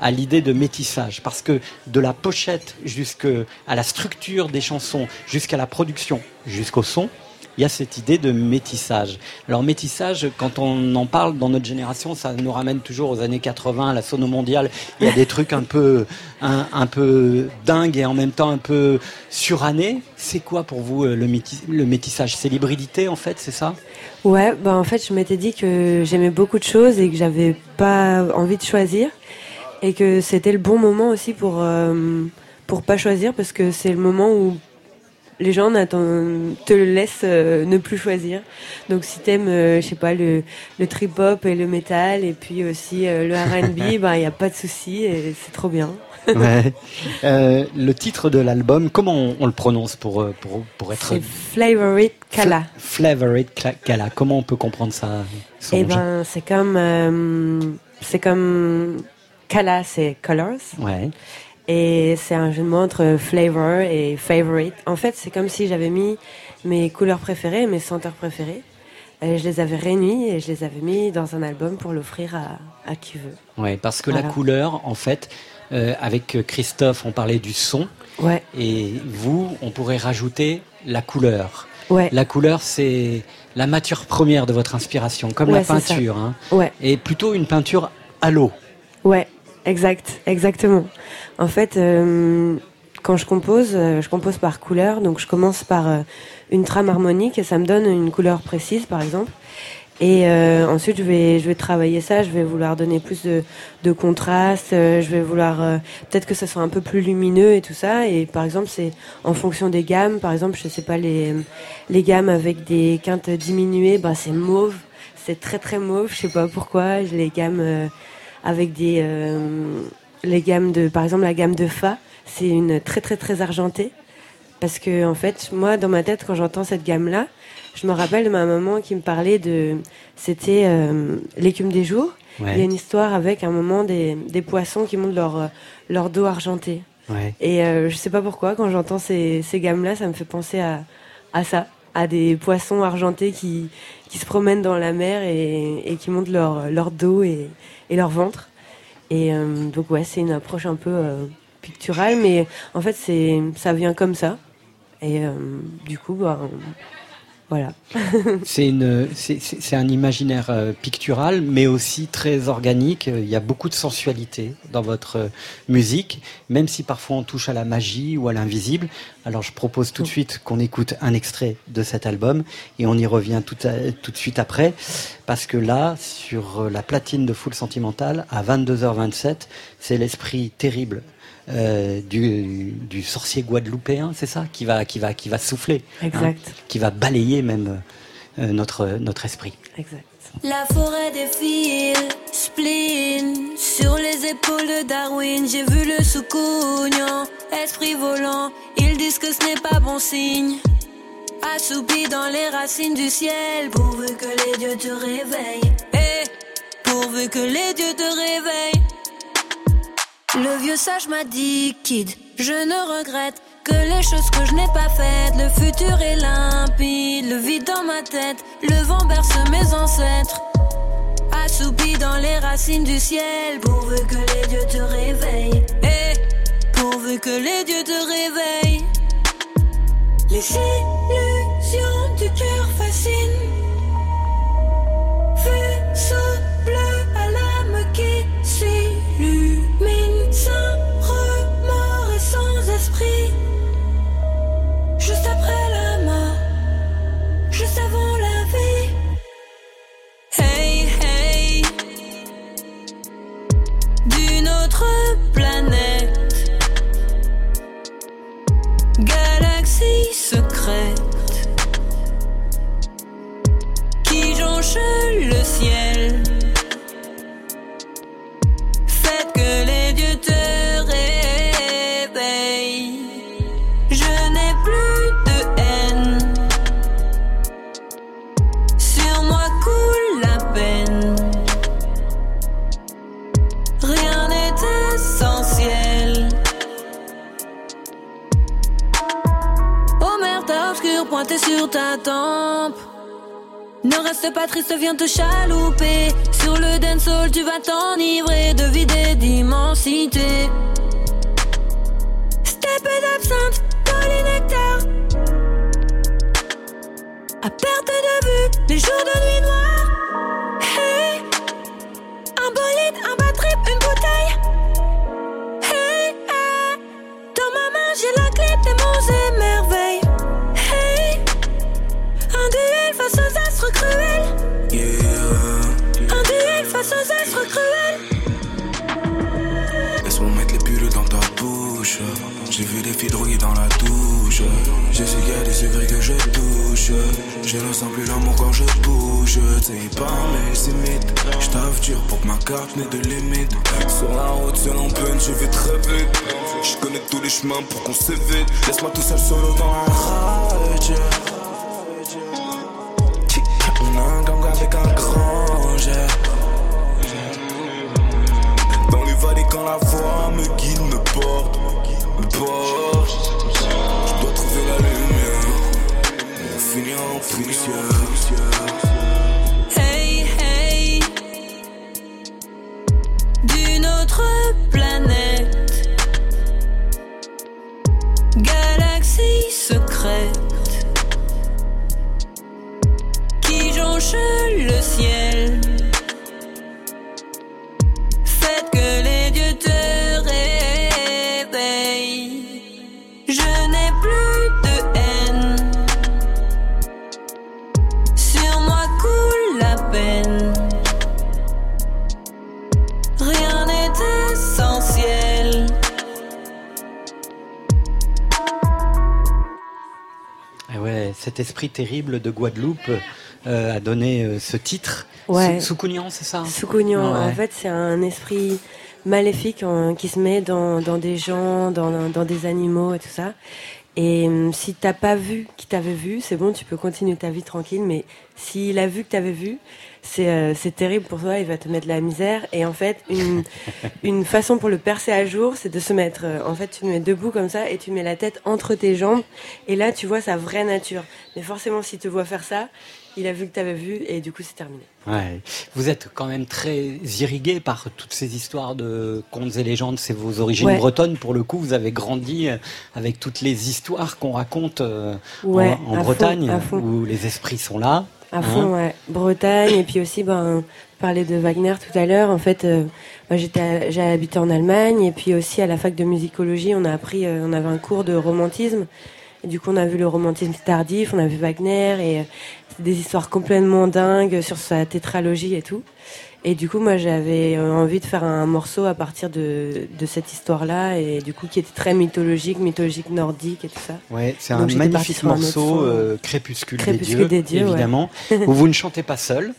à l'idée de métissage. Parce que de la pochette jusqu'à la structure des chansons, jusqu'à la production, jusqu'au son, il y a cette idée de métissage. Alors métissage, quand on en parle dans notre génération, ça nous ramène toujours aux années 80, à la sono mondiale. Il y a des (laughs) trucs un peu, un, un peu dingues et en même temps un peu surannés. C'est quoi pour vous euh, le, métis- le métissage? C'est l'hybridité en fait, c'est ça? Ouais, bah en fait, je m'étais dit que j'aimais beaucoup de choses et que j'avais pas envie de choisir et que c'était le bon moment aussi pour euh, pour pas choisir parce que c'est le moment où les gens te laissent euh, ne plus choisir. Donc si t'aimes, euh, je sais pas, le, le trip hop et le metal et puis aussi euh, le R&B, bah il y a pas de souci et c'est trop bien. Ouais. Euh, le titre de l'album, comment on, on le prononce pour, pour, pour être C'est Favorite Kala. Favorite Cla- Kala. Comment on peut comprendre ça Eh ben, c'est comme, c'est comme Kala, c'est colors. Ouais. Et c'est un jeu de mots entre flavor et favorite. En fait, c'est comme si j'avais mis mes couleurs préférées, mes senteurs préférées. Et je les avais réunies et je les avais mis dans un album pour l'offrir à, à qui veut. Ouais, parce que Voilà. la couleur, en fait, euh, avec Christophe, on parlait du son. Ouais. Et vous, on pourrait rajouter la couleur. Ouais. La couleur, c'est la matière première de votre inspiration, comme la Ouais, peinture. Hein. Ouais. Et plutôt une peinture à l'eau. Ouais, exact, exactement. En fait, euh, quand je compose, euh, je compose par couleur. Donc, je commence par euh, une trame harmonique et ça me donne une couleur précise, par exemple. Et euh, ensuite, je vais, je vais travailler ça. Je vais vouloir donner plus de, de contraste. euh, je vais vouloir euh, peut-être que ça soit un peu plus lumineux et tout ça. Et par exemple, c'est en fonction des gammes. Par exemple, je sais pas les les gammes avec des quintes diminuées, bah c'est mauve. C'est très très mauve. Je sais pas pourquoi. Les gammes euh, avec des euh, les gammes de par exemple la gamme de fa, c'est une très très très argentée. Parce que en fait, moi dans ma tête, quand j'entends cette gamme là, je me rappelle de ma maman qui me parlait de c'était euh, l'écume des jours. Ouais. Il y a une histoire avec un moment des, des poissons qui montent leur, leur dos argenté. Ouais. Et euh, je sais pas pourquoi, quand j'entends ces, ces gammes-là, ça me fait penser à, à ça, à des poissons argentés qui, qui se promènent dans la mer et, qui montent leur, leur dos et, leur ventre. Et euh, donc ouais, c'est une approche un peu euh, picturale, mais en fait ça vient comme ça. Et euh, du coup, bah, voilà. (laughs) C'est un imaginaire euh, pictural, mais aussi très organique. Euh, Il y a beaucoup de sensualité dans votre euh, musique, même si parfois on touche à la magie ou à l'invisible. Alors je propose tout de suite qu'on écoute un extrait de cet album et on y revient tout, à- tout de suite après, parce que là, sur euh, la platine de Full Sentimental, à 22h27, c'est l'esprit terrible euh, du, du sorcier guadeloupéen, c'est ça, qui va, qui va, qui va souffler, hein, Exact. qui va balayer même euh, notre notre esprit. Exact. La forêt défile, spleen Sur les épaules de Darwin J'ai vu le soukounian Esprit volant, ils disent que ce n'est pas bon signe Assoupi dans les racines du ciel Pourvu que les dieux te réveillent Eh, pourvu que les dieux te réveillent Le vieux sage m'a dit, kid, je ne regrette que les choses que je n'ai pas faites. Le futur est limpide, le vide dans ma tête. Le vent berce mes ancêtres. Assoupi dans les racines du ciel, pourvu que les dieux te réveillent. Eh, pourvu que les dieux te réveillent. Les illusions du cœur fascinent. Planète, galaxie secrète qui jonche le ciel. Faites que les dieux te pointé sur ta tempe. Ne reste pas triste, viens te chalouper. Sur le dancehall, tu vas t'enivrer de vide et d'immensité. Step d'absinthe, polynectar. À perte de vue, les jours de nuit noire. Hey, un bolide, un bad trip, une bouteille. Hey, hey, dans ma main j'ai la clé des monts des filles droguées dans la douche. J'ai cigarette c'est vrai que je touche. Je ne sens plus l'amour quand je bouge. C'est pas mais c'est mythe. Je dur pour que ma carte n'ait de limite. Sur la route, seul en peine, je vais très vite. Je connais tous les chemins pour qu'on s'évite. Laisse-moi tout seul solo dans la rage. Poussière. Cet esprit terrible de Guadeloupe euh, a donné euh, ce titre. Ouais. C'est ça Soukounian, Ouais. en fait, c'est un esprit maléfique hein, qui se met dans, dans des gens, dans, dans des animaux et tout ça. Et hum, si t'as pas vu qui t'avait vu, c'est bon, tu peux continuer ta vie tranquille. Mais s'il a vu que t'avais vu, c'est euh, c'est terrible pour toi. Il va te mettre la misère. Et en fait, une (laughs) une façon pour le percer à jour, c'est de se mettre. euh, en fait, tu te mets debout comme ça et tu mets la tête entre tes jambes. Et là, tu vois sa vraie nature. Mais forcément, s'il te voit faire ça, il a vu que t'avais vu et du coup, c'est terminé. Ouais. Vous êtes quand même très irrigué par toutes ces histoires de contes et légendes. C'est vos origines Ouais. bretonnes. Pour le coup, vous avez grandi euh, avec toutes les histoires qu'on raconte Ouais, en, en à fond, Bretagne, fond. où les esprits sont là. À hein. fond, ouais. Bretagne, et puis aussi, ben, parler de Wagner tout à l'heure. En fait, euh, moi, j'étais, j'ai habité en Allemagne, et puis aussi à la fac de musicologie, on a appris, euh, on avait un cours de romantisme. Et du coup, on a vu le romantisme tardif, on a vu Wagner, et euh, c'est des histoires complètement dingues sur sa tétralogie et tout. Et du coup, moi, j'avais euh, envie de faire un morceau à partir de, de cette histoire-là, et du coup, qui était très mythologique, mythologique nordique et tout ça. Ouais, c'est un magnifique un morceau, euh, Crépuscule, Crépuscule des dieux, des dieux, ouais. évidemment, (laughs) où vous ne chantez pas seul.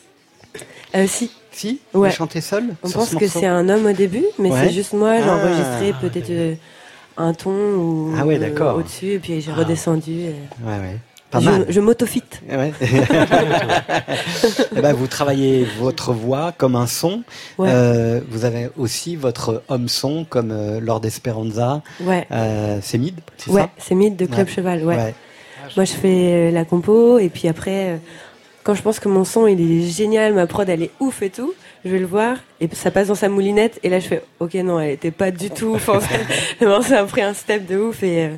Euh, si. Si Ouais. Vous chantez seul On pense ce que c'est un homme au début, mais Ouais. c'est juste moi, j'ai Ah. enregistré peut-être euh, un ton ou Ah ouais, d'accord. au-dessus, et puis j'ai Ah. redescendu. et- Ouais, ouais. Pas je, mal. je m'autofite. Ouais. (laughs) Eh ben, vous travaillez votre voix comme un son. Ouais. Euh, vous avez aussi votre homme son comme euh, Lord Esperanza. Ouais. Euh, c'est Mid, c'est Ouais, ça c'est Mythe de Club. Cheval, ouais. Moi, je fais euh, la compo, et puis après, quand je pense que mon son, il est génial, ma prod, elle est ouf et tout, je vais le voir, et ça passe dans sa moulinette, et là, je fais, ok, non, elle était pas du tout ouf, en fait. Le morceau (laughs) a pris un step de ouf, et euh,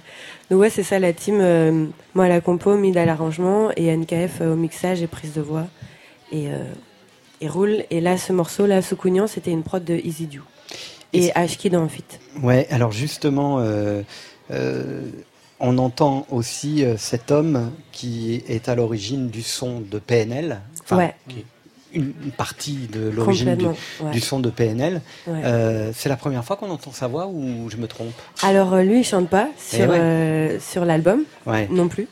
donc ouais, c'est ça, la team, euh, moi à la compo, Mid à l'arrangement, et NKF euh, au mixage et prise de voix, et, euh, et roule. Et là, ce morceau, là, Soukounian, c'était une prod de Easy Dew. Et Ashkid en fit. Ouais, alors justement, on entend aussi cet homme qui est à l'origine du son de PNL. Enfin, Ouais. qui Une, partie de l'origine du, Complètement, ouais. du son de PNL. Ouais. Euh, c'est la première fois qu'on entend sa voix ou je me trompe Alors, euh, lui, il chante pas Eh sur, ouais. euh, sur l'album, non plus.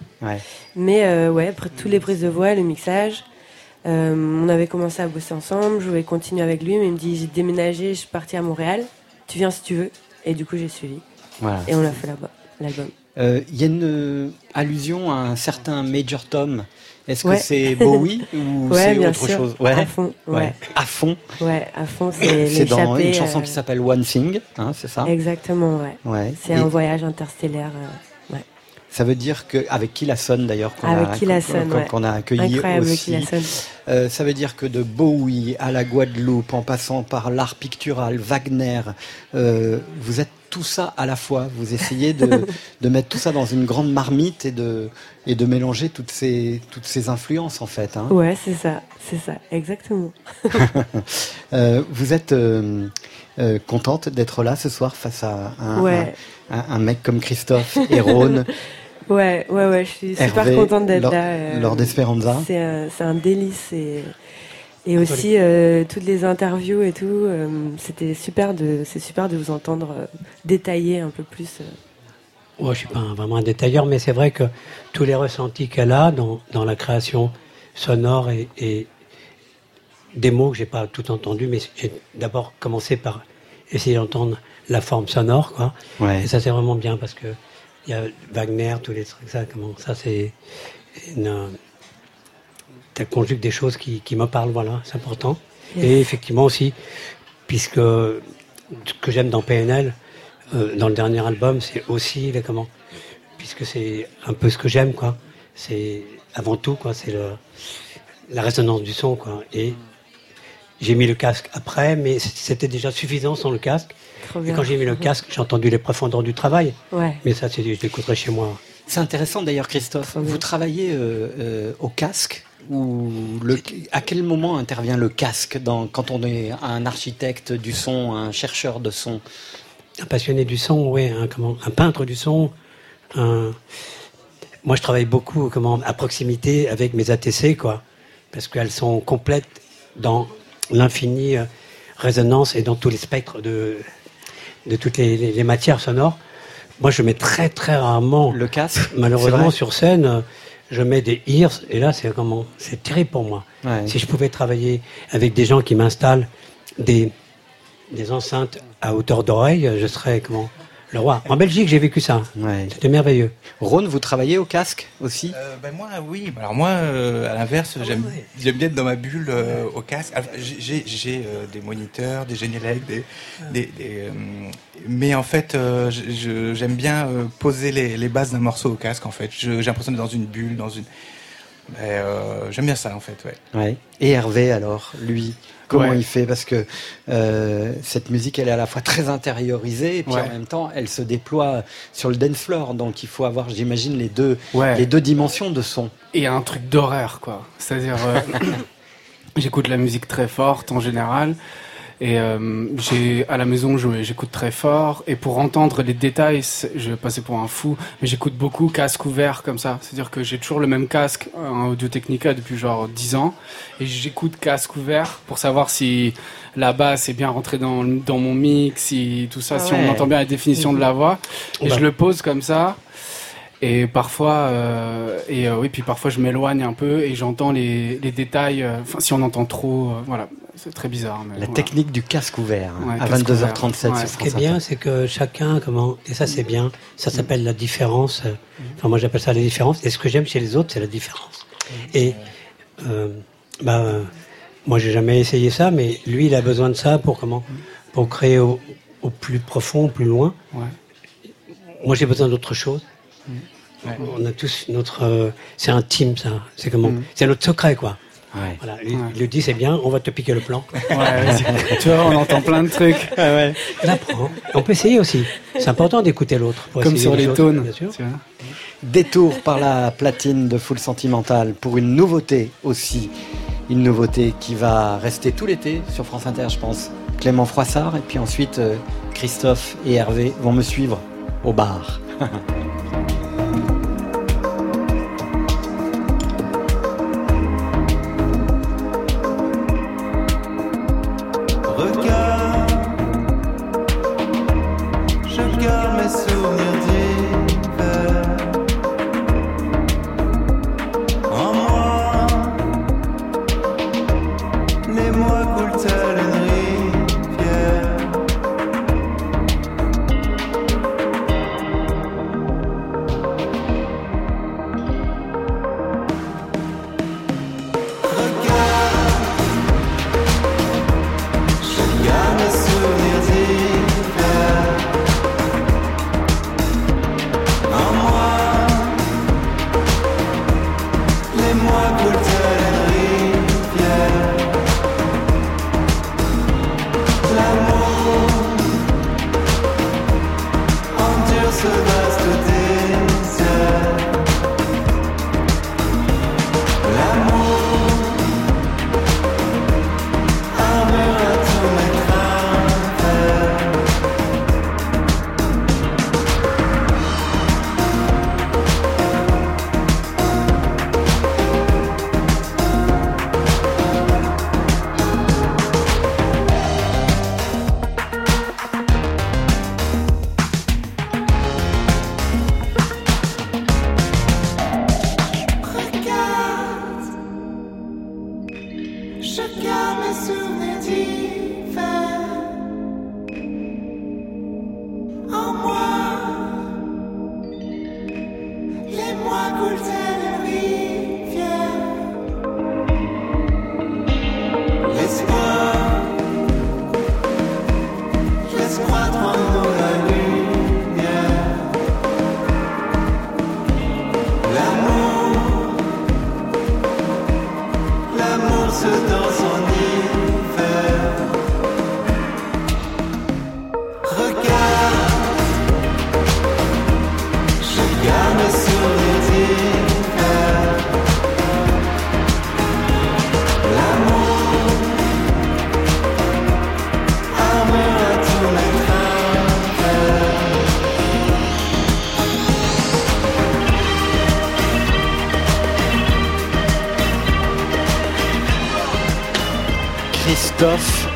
Mais euh, ouais, après toutes les prises de voix, le mixage, on avait commencé à bosser ensemble, je voulais continuer avec lui, mais il me dit j'ai déménagé, je suis partie à Montréal, tu viens si tu veux. Et du coup, j'ai suivi. Voilà. Et on a fait là-bas, l'album. Il y a une allusion à un certain Major Tom. Est-ce Ouais. que c'est Bowie (laughs) ou Ouais, c'est autre sûr. chose? À fond, ouais. À fond. Ouais, à fond, c'est dans une chanson euh, qui s'appelle One Thing, hein, c'est ça? Exactement, ouais. C'est Et un voyage interstellaire. euh. Ça veut dire que avec qui la sonne d'ailleurs qu'on Avec a, qui la qu'on- sonne, qu'on- ouais. qu'on a accueilli Incroyable, aussi. Euh, ça veut dire que de Bowie à la Guadeloupe, en passant par l'art pictural, Wagner, euh, vous êtes tout ça à la fois. Vous essayez de, de mettre tout ça dans une grande marmite et de, et de mélanger toutes ces, toutes ces influences en fait. hein. Ouais, c'est ça, c'est ça, exactement. (laughs) Euh, vous êtes euh, euh, contente d'être là ce soir face à un, Ouais. un, un- un mec comme Christophe et Rhône (laughs) Ouais, ouais, ouais, je suis super contente d'être là. Lord Esperanza. C'est un, c'est un délice et, et aussi euh, toutes les interviews et tout. euh, C'était super de, c'est super de vous entendre euh, détailler un peu plus. euh. Moi, je suis pas un- vraiment un détailleur, mais c'est vrai que tous les ressentis qu'elle a dans, dans la création sonore et, et des mots que j'ai pas tout entendu, mais j'ai d'abord commencé par essayer d'entendre la forme sonore, quoi. Ouais. Et ça, c'est vraiment bien parce que il y a Wagner, tous les trucs, ça, comment, ça, c'est une, ça conjugue des choses qui, qui me parlent, voilà, c'est important. Yes. Et effectivement aussi, puisque ce que j'aime dans PNL, euh, dans le dernier album, c'est aussi les comment, puisque c'est un peu ce que j'aime, quoi. C'est avant tout, quoi, c'est le, la résonance du son, quoi. Et j'ai mis le casque après, mais c'était déjà suffisant sans le casque. Et quand j'ai mis le casque, j'ai entendu les profondeurs du travail. Ouais. Mais ça, c'est, je l'écouterai chez moi. C'est intéressant d'ailleurs, Christophe. Vous travaillez euh, euh, au casque ou le, à quel moment intervient le casque dans, quand on est un architecte du son, un chercheur de son? Un passionné du son, oui, un, comment, un peintre du son. Un... Moi, je travaille beaucoup comment, à proximité avec mes ATC, quoi, parce qu'elles sont complètes dans l'infinie euh, résonance et dans tous les spectres de, de toutes les, les- les matières sonores. Moi, je mets très très rarement le casque. Malheureusement, sur scène, euh, je mets des ears et là, c'est comment C'est terrible pour moi. Ouais. Si je pouvais travailler avec des gens qui m'installent des des enceintes à hauteur d'oreille, je serais comment le roi. En Belgique, j'ai vécu ça. C'était merveilleux. Rhône, vous travaillez au casque aussi? Euh, ben moi, oui. Alors moi, euh, à l'inverse, j'aime j'aime bien être dans ma bulle euh, au casque. Alors, j'ai- euh, des moniteurs, des génériques, des, des, des, euh, mais en fait, euh, je- j'aime bien euh, poser les, les bases d'un morceau au casque. En fait, Je- j'ai l'impression d'être dans une bulle, dans une. Euh, j'aime bien ça, en fait. Ouais. Ouais. Et Hervé, alors, lui, comment Ouais. il fait Parce que euh, cette musique, elle est à la fois très intériorisée et puis Ouais. en même temps, elle se déploie sur le dance floor. Donc il faut avoir, j'imagine, les deux, Ouais. les deux dimensions de son. Et un truc d'horaire, quoi. C'est-à-dire, euh, (coughs) j'écoute la musique très forte en général. Et euh, j'ai à la maison, j'écoute très fort. Et pour entendre les détails, je vais passer pour un fou. Mais j'écoute beaucoup casque ouvert comme ça. C'est-à-dire que j'ai toujours le même casque en Audio Technica depuis genre 10 ans. Et j'écoute casque ouvert pour savoir si la basse est bien rentrée dans, dans mon mix, si tout ça, Ah si on entend bien la définition de la voix. Et Bah. je le pose comme ça. Et parfois, euh, et euh, oui, puis parfois je m'éloigne un peu et j'entends les, les détails. euh, Enfin, si on entend trop, euh, voilà, c'est très bizarre. mais La voilà. technique du casque ouvert hein, Ouais, à casque 22h37 ouvert. sur Ouais. France Ce qui est bien, c'est que chacun, comment, et ça c'est bien, ça s'appelle la différence. euh, Enfin, moi j'appelle ça la différence. Et ce que j'aime chez les autres, c'est la différence. Et euh, bah, moi j'ai jamais essayé ça, mais lui il a besoin de ça pour comment Pour créer au, au plus profond, au plus loin. Ouais. Moi j'ai besoin d'autre chose. Ouais. On a tous notre. euh, c'est intime ça. C'est comment Mm. C'est notre secret quoi. Ouais. Voilà. Il, il lui dit c'est bien, on va te piquer le plan. Ouais, tu vois, on entend plein de trucs. Apprend. On peut essayer aussi. C'est important d'écouter l'autre. Comme sur les choses, tones. bien sûr. tu vois. Détour par la platine de Full Sentimental pour une nouveauté aussi. Une nouveauté qui va rester tout l'été sur France Inter, je pense. Clément Froissart et puis ensuite euh, Christophe et Hervé vont me suivre au bar. (laughs)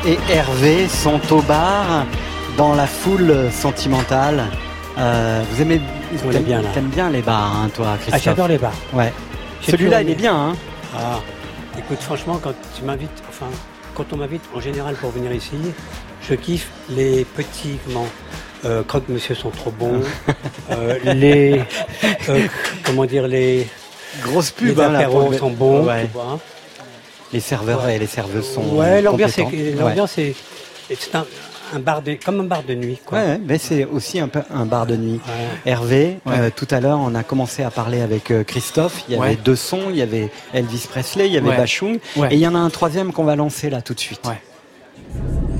et Hervé sont au bar dans la foule sentimentale. Euh, vous aimez On est t'aimes- bien, là. T'aimes bien les bars, hein, toi, Christophe Ah, j'adore les bars. Ouais. J'ai Celui-là, il est bien. Hein Ah, écoute, franchement, quand tu m'invites, enfin, quand on m'invite en général pour venir ici, je kiffe les petits, comment, euh, croque-monsieur sont trop bons, (laughs) euh, les, euh, comment dire, les, Grosse pub, les hein, apéros le- sont bons, Ouais. tu vois. Les serveurs et les serveuses sont. Ouais, l'ambiance, est, l'ambiance c'est un, un bar de, comme un bar de nuit, quoi. Ouais, mais c'est aussi un peu un bar de nuit. Hervé, Ouais. euh, tout à l'heure, on a commencé à parler avec euh, Christophe. Il y avait Ouais. deux sons. Il y avait Elvis Presley, il y avait Ouais. Bachung. Ouais. Et il y en a un troisième qu'on va lancer là tout de suite.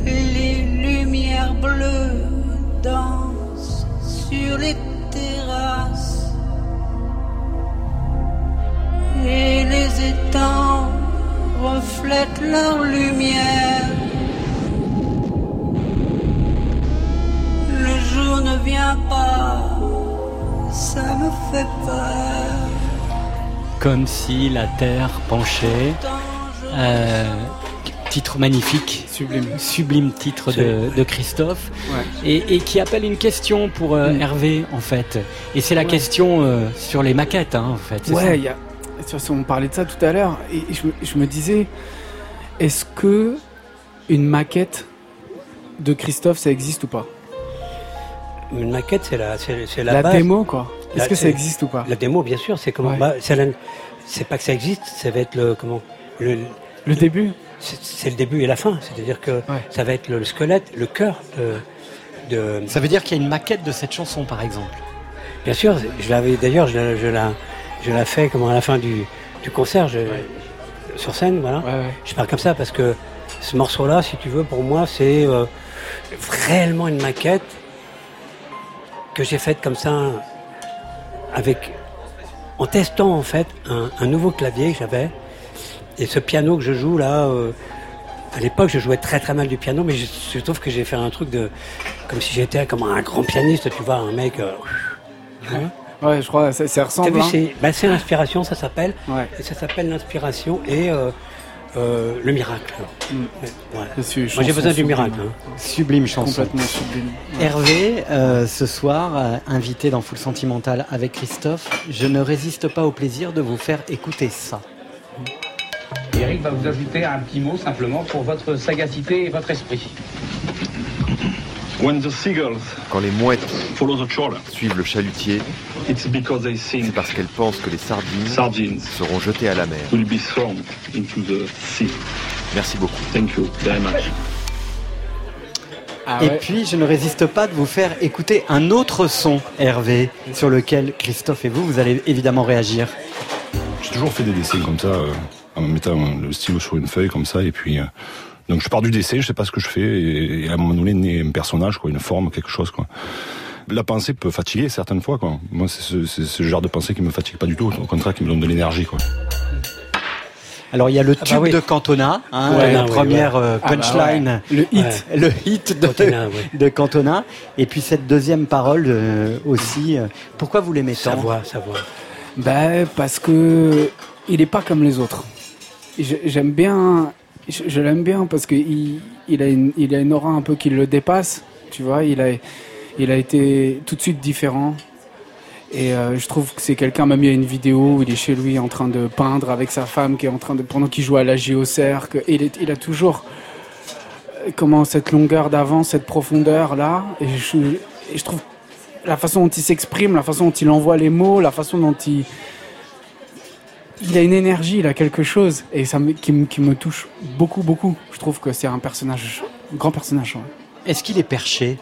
Les lumières bleues dansent sur les terrasses et les étangs reflètent leur lumière. Le jour ne vient pas, ça me fait peur. Comme si la terre penchait. Euh, titre magnifique, sublime, sublime titre de, de Christophe, et, qui appelle une question pour euh, mm. Hervé en fait. Et c'est la question euh, sur les maquettes, hein, en fait. Ouais, il y a de toute façon, on parlait de ça tout à l'heure, et je me, je me disais, est-ce que une maquette de Christophe, ça existe ou pas? Une maquette, c'est la, c'est, la, La base. démo, quoi. Est-ce La- que ça existe ou pas? La démo, bien sûr, c'est comment Ouais. bah, c'est, pas que ça existe, ça va être le comment le, le début? C'est, c'est le début et la fin, c'est-à-dire que ça va être le, le squelette, le cœur de, de. Ça veut dire qu'il y a une maquette de cette chanson, par exemple? Bien sûr, je l'avais d'ailleurs, je, je la, je la fais comment à la fin du, du concert, je- sur scène, voilà. Je parle comme ça parce que ce morceau-là, si tu veux, pour moi, c'est euh, réellement une maquette que j'ai faite comme ça, avec, en testant en fait un, un nouveau clavier que j'avais et ce piano que je joue là. euh, à l'époque, je jouais très très mal du piano, mais je, je trouve que j'ai fait un truc de, comme si j'étais comme un grand pianiste, tu vois, un mec. euh. Ouais, je crois, ça, ça ressemble. hein. c'est bah, c'est l'inspiration, ça s'appelle. Ouais. Et ça s'appelle l'inspiration et euh, euh, le miracle. Mm. Voilà. Moi, j'ai besoin du miracle. hein. Sublime chanson. Complètement sublime. Hervé, euh, ce soir, euh, invité dans Full Sentimental avec Christophe, je ne résiste pas au plaisir de vous faire écouter ça. Eric va vous ajouter un petit mot simplement pour votre sagacité et votre esprit. When the seagulls Quand les mouettes follow the trawler, suivent le chalutier, it's because they c'est parce qu'elles pensent que les sardines sardines seront jetées à la mer. will be thrown into the sea. Merci beaucoup. Thank you very much. Ah Et puis, je ne résiste pas de vous faire écouter un autre son, Hervé, sur lequel Christophe et vous, vous allez évidemment réagir. J'ai toujours fait des dessins comme ça, euh, en mettant le stylo sur une feuille comme ça, et puis euh, donc je pars du dessin, je sais pas ce que je fais, et, et à un moment donné naît un personnage, quoi, une forme, quelque chose, quoi. La pensée peut fatiguer certaines fois, quoi. Moi, c'est ce, genre de pensée qui me fatigue pas du tout, au contraire, qui me donne de l'énergie, quoi. Alors, il y a le bah tube oui. de Cantona, hein, Ouais, la oui, première ouais. euh, Ah bah punchline, ouais. Le hit. Ouais. le hit de Cantona, ouais. (laughs) de Cantona, et puis cette deuxième parole euh, aussi. euh, pourquoi vous l'aimez Sa tant voix, sa voix. Ben, parce que il est pas comme les autres. J'aime bien, je, l'aime bien parce que il, a une, aura un peu qui le dépasse. Tu vois, il a, été tout de suite différent. Et euh, je trouve que c'est quelqu'un, même il y a une vidéo où il est chez lui en train de peindre avec sa femme qui est en train de, pendant qu'il joue à la géocercle. Et il, il a toujours, euh, comment, cette longueur d'avance, cette profondeur là. Et je, et je trouve la façon dont il s'exprime, la façon dont il envoie les mots, la façon dont il. Il a une énergie, il a quelque chose, et ça me, qui, me, qui me touche beaucoup, beaucoup. Je trouve que c'est un personnage, un grand personnage. ouais. Est-ce qu'il est perché?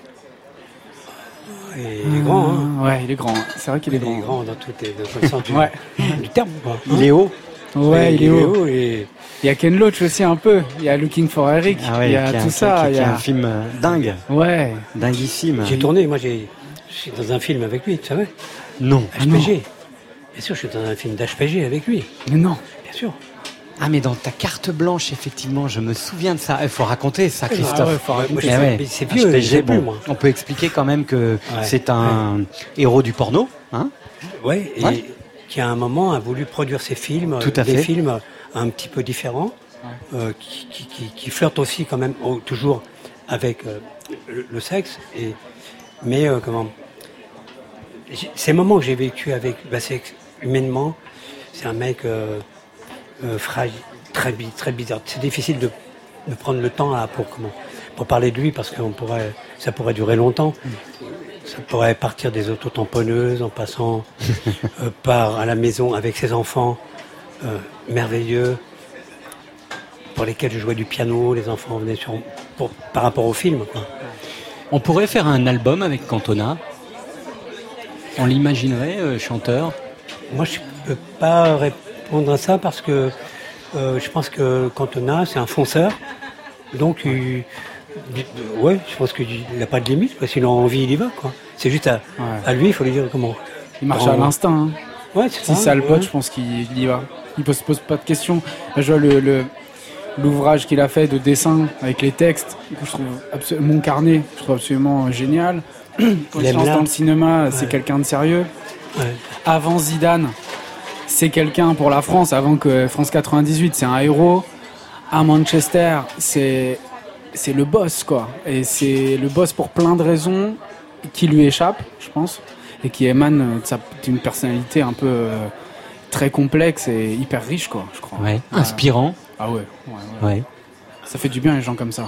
Et il est grand, hein. Ah, Ouais, il est grand. C'est vrai qu'il est Il grand. est grand dans, toutes les, dans tous les sens du, Ouais. du terme. quoi. Il est haut. Ouais, il est haut. et Il y a Ken Loach aussi un peu. Il y a Looking for Eric. Ah ouais, il y a tout un- ça. qui- il y a... un film euh, dingue, Ouais. dinguissime. J'ai tourné, moi j'ai, je suis dans un film avec lui, tu savais? Non. HPG. Bien sûr, je suis dans un film d'HPG avec lui. Mais non. Bien sûr. Ah mais dans ta carte blanche, effectivement, je me souviens de ça. Il faut raconter ça, Ah Christophe. ouais, Eh ouais. C'est vieux, HPG, plus, moi. On peut expliquer quand même que Ouais. c'est un héros du porno, hein Ouais, et qui à un moment a voulu produire ses films, Tout à des fait. films un petit peu différents, euh, qui, qui, qui, qui flirtent aussi quand même oh, toujours avec euh, le, le sexe. Et, mais euh, comment Ces moments que j'ai vécu avec bah, c'est humainement, c'est un mec euh, euh, fragile, très, bi- très bizarre. C'est difficile de, de prendre le temps à, pour comment pour parler de lui parce que pourrait, ça pourrait durer longtemps. Ça pourrait partir des autotamponneuses en passant (laughs) euh, par à la maison avec ses enfants merveilleux pour lesquels je jouais du piano. Les enfants venaient sur, pour, par rapport au film. Quoi. On pourrait faire un album avec Cantona? On l'imaginerait euh, chanteur? Moi, je peux pas répondre à ça parce que euh, je pense que Cantona, c'est un fonceur. Donc, il- ouais, je pense qu'il n'a pas de limite. Quoi. S'il a envie, il y va. Quoi. C'est juste à, Ouais. à lui, il faut lui dire comment. Il marche à l'instinct. hein. Ouais, c'est Si ça, ça le ouais. botte, je pense qu'il y va. Il ne se pose pas de questions. Là, Je vois le, le- l'ouvrage qu'il a fait de dessin avec les textes, que je trouve mon carnet, je trouve absolument génial. Quand il lance dans le cinéma, c'est quelqu'un de sérieux. Avant Zidane, c'est quelqu'un pour la France, avant que France 98, c'est un héros. À Manchester, c'est c'est le boss, quoi. Et c'est le boss pour plein de raisons qui lui échappent, je pense, et qui sa- d'une personnalité un peu euh, très complexe et hyper riche, quoi, je crois. Ouais, Euh, inspirant. Ah ouais, ouais. Ça fait du bien les gens comme ça.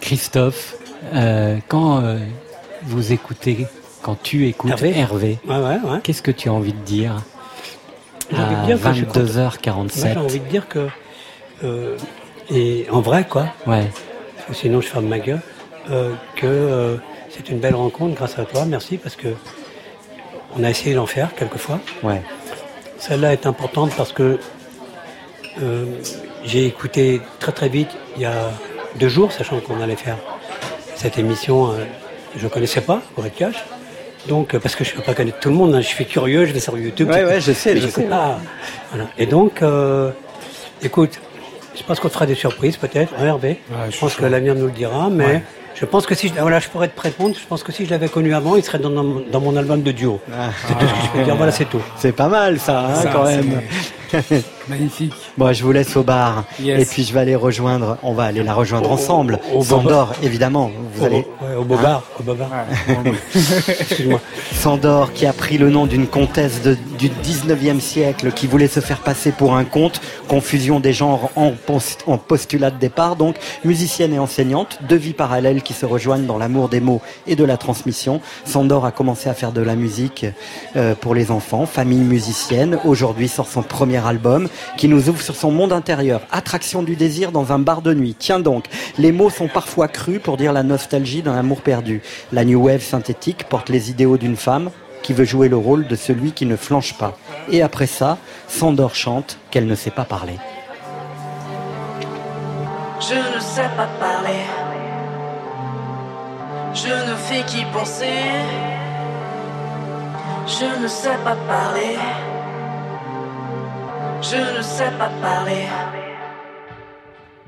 Christophe, euh, quand euh, vous écoutez, quand tu écoutes Hervé. Hervé, Ouais, ouais, ouais. qu'est-ce que tu as envie de dire J'ai envie de à dire que je suis content. 22h47 Moi, J'ai envie de dire que. euh, et en vrai, quoi. Ouais. Parce que sinon, je ferme ma gueule. euh, que euh, c'est une belle rencontre grâce à toi. Merci parce que on a essayé d'en faire quelquefois. Ouais. Celle-là est importante parce que j'ai écouté très très vite il y a deux jours, sachant qu'on allait faire cette émission. je ne connaissais pas, pour être cash. Donc, euh, parce que je ne peux pas connaître tout le monde, hein, je suis curieux, je vais sur YouTube. Ouais, ouais, je sais, je je sais. sais pas. Voilà. Et donc, euh, écoute, je pense qu'on te fera des surprises peut-être, hein, Hervé. je pense que l'avenir nous le dira, mais Ouais. je pense que si je, voilà, je pourrais te répondre, je pense que si je l'avais connu avant, il serait dans, dans- dans mon album de duo. C'est tout ce que je peux dire. Voilà, c'est tout. C'est pas mal ça, hein, Ça, quand même. (laughs) Magnifique. Bon, je vous laisse au bar. Yes. Et puis je vais aller rejoindre, on va aller la rejoindre Au- au- ensemble. au Sandor, évidemment. Vous Au- allez... ouais, au Bobard, au Bobard. (laughs) Excuse-moi. Sandor, qui a pris le nom d'une comtesse de- du 19e siècle qui voulait se faire passer pour un comte, confusion des genres en, post- en postulat de départ, donc musicienne et enseignante, deux vies parallèles qui se rejoignent dans l'amour des mots et de la transmission. Sandor a commencé à faire de la musique euh, pour les enfants, famille musicienne. Aujourd'hui sort son premier album qui nous ouvre sur son monde intérieur. Attraction du désir dans un bar de nuit. Tiens donc, les mots sont parfois crus pour dire la nostalgie d'un amour perdu. La new wave synthétique porte les idéaux d'une femme qui veut jouer le rôle de celui qui ne flanche pas. Et après ça, Sandor chante qu'elle ne sait pas parler. Je ne sais pas parler. Je ne fais qu'y penser. Je ne sais pas parler. Je ne sais pas parler.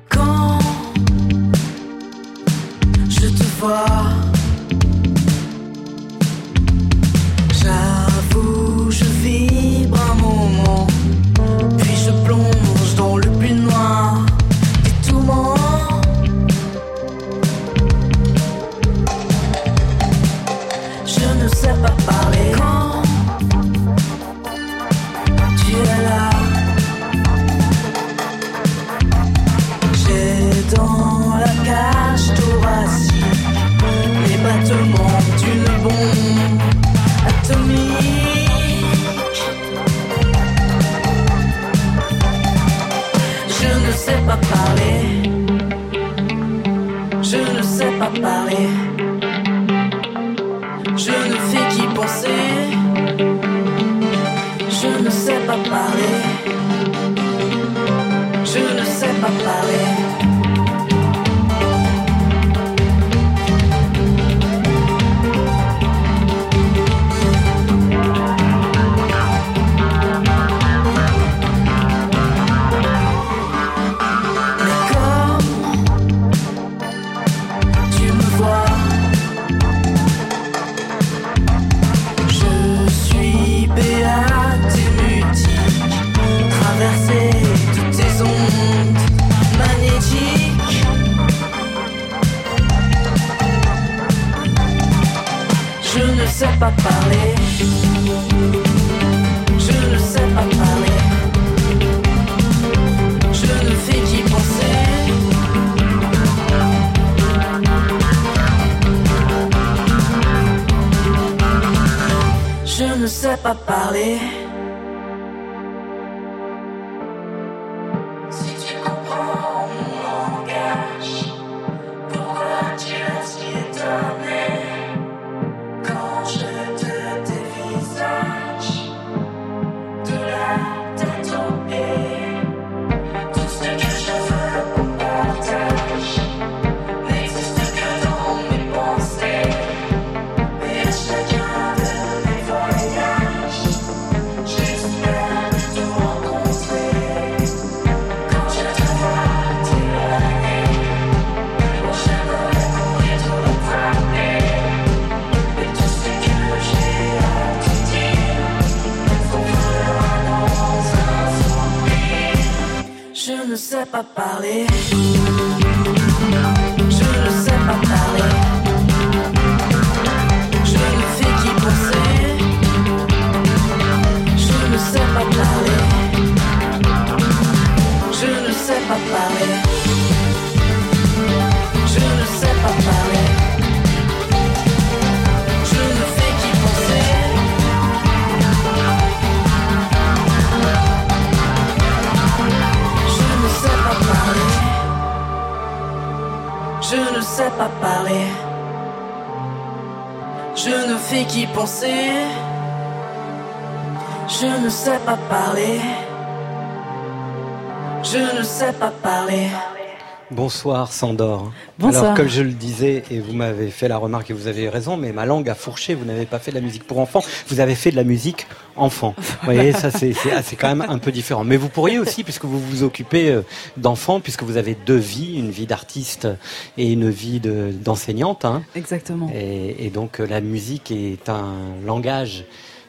Quand je te vois, j'avoue, je vibre un moment. Puis je plonge Bonsoir Sandor. Bonsoir. Alors comme je le disais, et vous m'avez fait la remarque et vous avez raison, mais ma langue a fourché, vous n'avez pas fait de la musique pour enfants, vous avez fait de la musique enfant. Vous voyez, ça c'est c'est- ah, c'est quand même un peu différent. Mais vous pourriez aussi, puisque vous vous occupez euh, d'enfants, puisque vous avez deux vies, une vie d'artiste et une vie de- d'enseignante. hein. Exactement. Et, et donc euh, la musique est un langage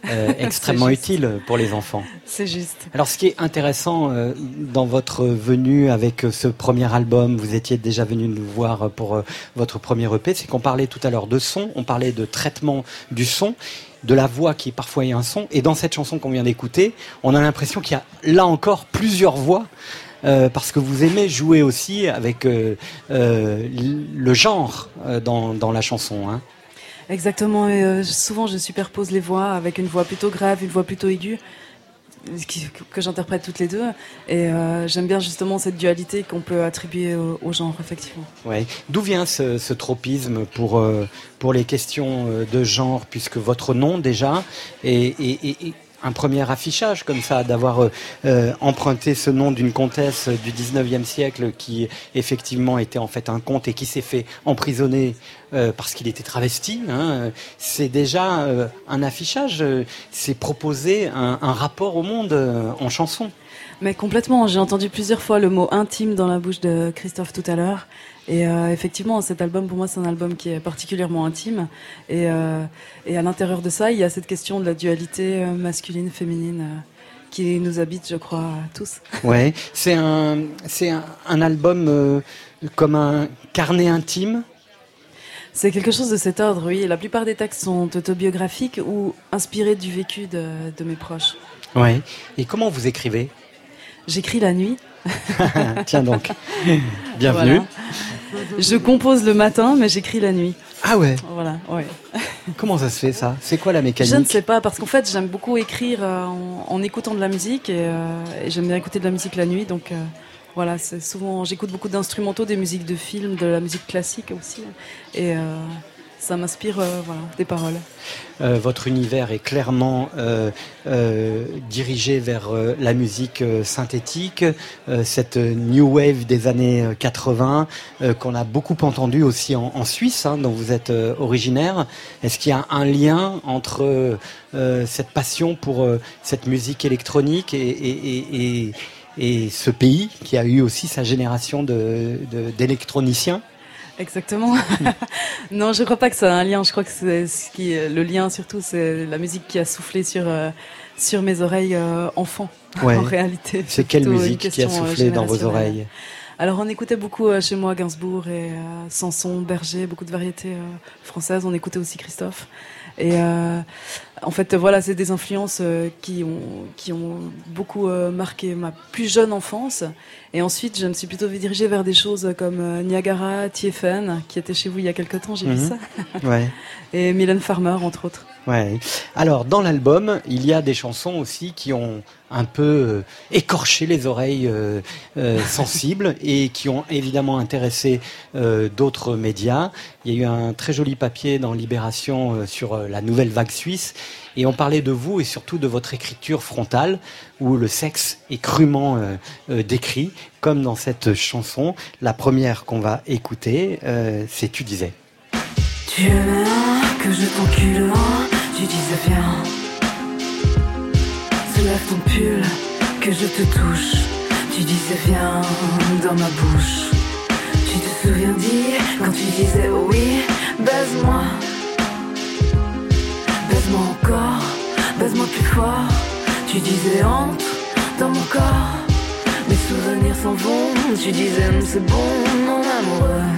euh, (laughs) extrêmement utile pour les enfants. C'est juste. Alors, ce qui est intéressant euh, dans votre venue avec euh, ce premier album, vous étiez déjà venu nous voir pour euh, votre premier EP, c'est qu'on parlait tout à l'heure de son, on parlait de traitement du son, de la voix qui parfois est un son, et dans cette chanson qu'on vient d'écouter, on a l'impression qu'il y a là encore plusieurs voix. euh, parce que vous aimez jouer aussi avec euh, euh, le genre euh, dans, dans la chanson. Hein. Exactement. Et, euh, souvent, je superpose les voix avec une voix plutôt grave, une voix plutôt aiguë, que j'interprète toutes les deux. Et euh, j'aime bien justement cette dualité qu'on peut attribuer au, genre, effectivement. Ouais. D'où vient ce, tropisme pour, euh, pour les questions de genre, puisque votre nom déjà est un premier affichage comme ça, d'avoir euh, emprunté ce nom d'une comtesse du 19e siècle qui effectivement était en fait un comte et qui s'est fait emprisonner euh, parce qu'il était travesti. hein. C'est déjà euh, un affichage, c'est proposer un, rapport au monde en chanson. Mais complètement, j'ai entendu plusieurs fois le mot intime dans la bouche de Christophe tout à l'heure. Et euh, effectivement, cet album, pour moi, c'est un album qui est particulièrement intime. Et, euh, et à l'intérieur de ça, il y a cette question de la dualité euh, masculine-féminine qui nous habite, je crois, tous. Ouais, c'est un, c'est un, un album euh, comme un carnet intime? C'est quelque chose de cet ordre, oui. La plupart des textes sont autobiographiques ou inspirés du vécu de, de mes proches. Ouais. Et comment vous écrivez? J'écris la nuit. (laughs) Tiens donc. Bienvenue. Voilà. Je compose le matin, mais j'écris la nuit. Ah ouais. Voilà, ouais. Comment ça se fait ça? C'est quoi la mécanique? Je ne sais pas, parce qu'en fait, j'aime beaucoup écrire euh, en, en écoutant de la musique et, euh, et j'aime bien écouter de la musique la nuit. Donc euh, voilà, c'est souvent, j'écoute beaucoup d'instrumentaux, des musiques de films, de la musique classique aussi. Et ça m'inspire euh, voilà, des paroles. Euh, votre univers est clairement euh, dirigé vers la musique synthétique, cette new wave des années euh, 80 euh, qu'on a beaucoup entendu aussi en, Suisse, hein, dont vous êtes originaire. Est-ce qu'il y a un lien entre cette passion pour cette musique électronique et, ce pays qui a eu aussi sa génération d'électroniciens? Exactement. (laughs) non, je crois pas que ça a un lien. Je crois que c'est ce qui, le lien surtout, c'est la musique qui a soufflé sur euh, sur mes oreilles euh, enfants. (laughs) Ouais. en réalité. C'est quelle musique qui a euh, soufflé dans vos oreilles Alors, on écoutait beaucoup euh, chez moi Gainsbourg et Sanson, Berger, beaucoup de variétés françaises. On écoutait aussi Christophe. Et euh, en fait, voilà, c'est des influences euh, qui ont qui ont beaucoup euh, marqué ma plus jeune enfance. Et ensuite, je me suis plutôt dirigée vers des choses comme Niagara, Tiefen, qui était chez vous il y a quelque temps. J'ai vu Mhm. ça. Ouais. (laughs) Et Mylène Farmer, entre autres. Ouais. Alors, dans l'album, il y a des chansons aussi qui ont un peu euh, écorché les oreilles euh, euh, (laughs) sensibles et qui ont évidemment intéressé euh, d'autres médias. Il y a eu un très joli papier dans Libération euh, sur euh, la nouvelle vague suisse et on parlait de vous et surtout de votre écriture frontale où le sexe est crûment euh, euh, décrit, comme dans cette chanson. La première qu'on va écouter, euh, c'est Tu disais. Tu aimais un, que je t'encule un, tu disais viens. Soulève ton pull, que je te touche. Tu disais viens dans ma bouche. Tu te souviens dit quand tu disais oui, baise-moi. Baise-moi encore, baise-moi plus fort. Tu disais entre dans mon corps. Mais souvenirs s'en vont. Tu disais c'est bon, mon amoureux.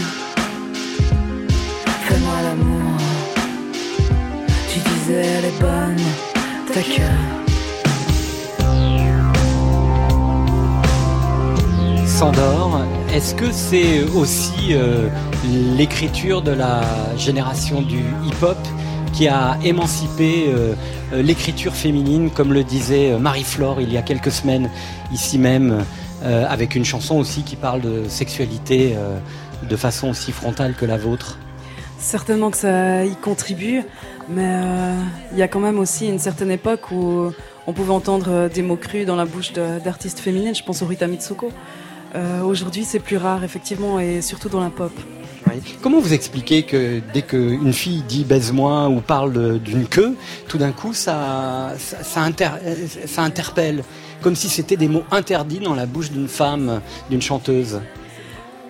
Elle est bonne, ta queue. Sandor, est-ce que c'est aussi euh, l'écriture de la génération du hip-hop qui a émancipé euh, l'écriture féminine, comme le disait euh, Marie-Flore il y a quelques semaines, ici même, euh, avec une chanson aussi qui parle de sexualité euh, de façon aussi frontale que la vôtre? Certainement que ça y contribue, mais euh, il y a quand même aussi une certaine époque où on pouvait entendre euh, des mots crus dans la bouche d'artistes féminines. Je pense au Rita Mitsuko. Euh, Aujourd'hui, c'est plus rare, effectivement, et surtout dans la pop. Comment vous expliquez que dès qu'une fille dit baise-moi ou parle d'une queue, tout d'un coup ça, ça interpelle, comme si c'était des mots interdits dans la bouche d'une femme, d'une chanteuse?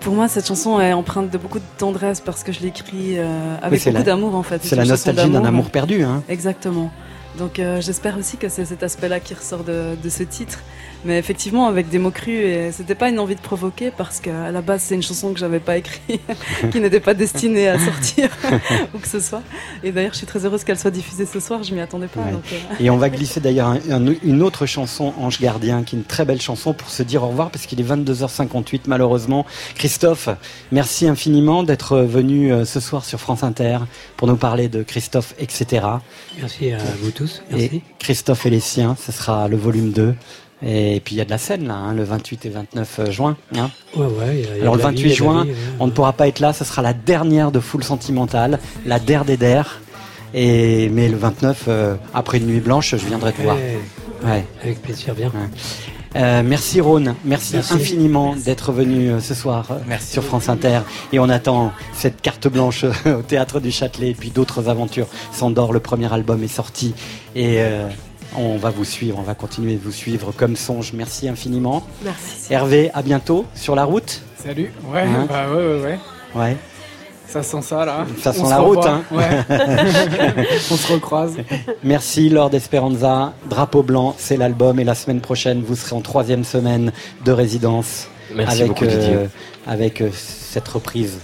Pour moi, cette chanson est empreinte de beaucoup de tendresse parce que je l'écris euh, avec beaucoup d'amour en fait. c'est la nostalgie d'un amour perdu, hein. Exactement. Donc euh, j'espère aussi que c'est cet aspect-là qui ressort de, de ce titre. Mais effectivement, avec des mots crus, et c'était pas une envie de provoquer parce qu'à la base, c'est une chanson que j'avais pas écrite, (laughs) qui n'était pas destinée à sortir (laughs) ou que ce soit. Et d'ailleurs, je suis très heureuse qu'elle soit diffusée ce soir, je m'y attendais pas. Ouais. donc, euh, Et on va glisser d'ailleurs un- un- une autre chanson, Ange Gardien, qui est une très belle chanson pour se dire au revoir parce qu'il est 22h58 malheureusement. Christophe, merci infiniment d'être venu euh, ce soir sur France Inter pour nous parler de Christophe, etc. Merci à vous tous. Merci. Et Christophe et les siens, ce sera le volume 2. Et puis il y a de la scène là, hein, le 28 et 29 juin. hein. Ouais, ouais, il y a- il y a Alors le la vie, 28 il y a de la juin, vie, ouais. on ne pourra pas être là, ce sera la dernière de Full Sentimental, la der des der. Et mais le 29, euh, après une nuit blanche, je viendrai te voir. Avec plaisir, bien. Euh, merci Rhône, merci, Merci. infiniment d'être venu euh, ce soir euh, sur France Inter. Et on attend cette carte blanche euh, (laughs) au théâtre du Châtelet et puis d'autres aventures. Sandor, le premier album est sorti et euh, on va vous suivre, on va continuer de vous suivre comme songe. Merci infiniment. Merci. Hervé, à bientôt sur la route. Salut. Ouais, Hein bah ouais, ouais, ouais. Ouais. Ça sent ça là. Ça sent se la route, hein. Ouais. (laughs) On se recroise. Merci Lord Esperanza. Drapeau blanc, c'est l'album et la semaine prochaine vous serez en troisième semaine de résidence Merci avec beaucoup, Didier. avec euh, cette reprise.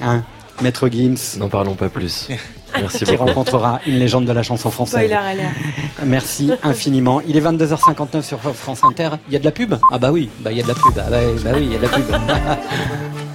Hein, Maître Gims. N'en parlons pas plus. (laughs) Merci qui beaucoup. rencontrera une légende de la chanson française. Spoiler alert. Merci infiniment. Il est 22h59 sur France Inter. Il y a de la pub? Ah bah oui, bah il y a de la pub. Ah bah, bah oui, il y a de la pub. (laughs)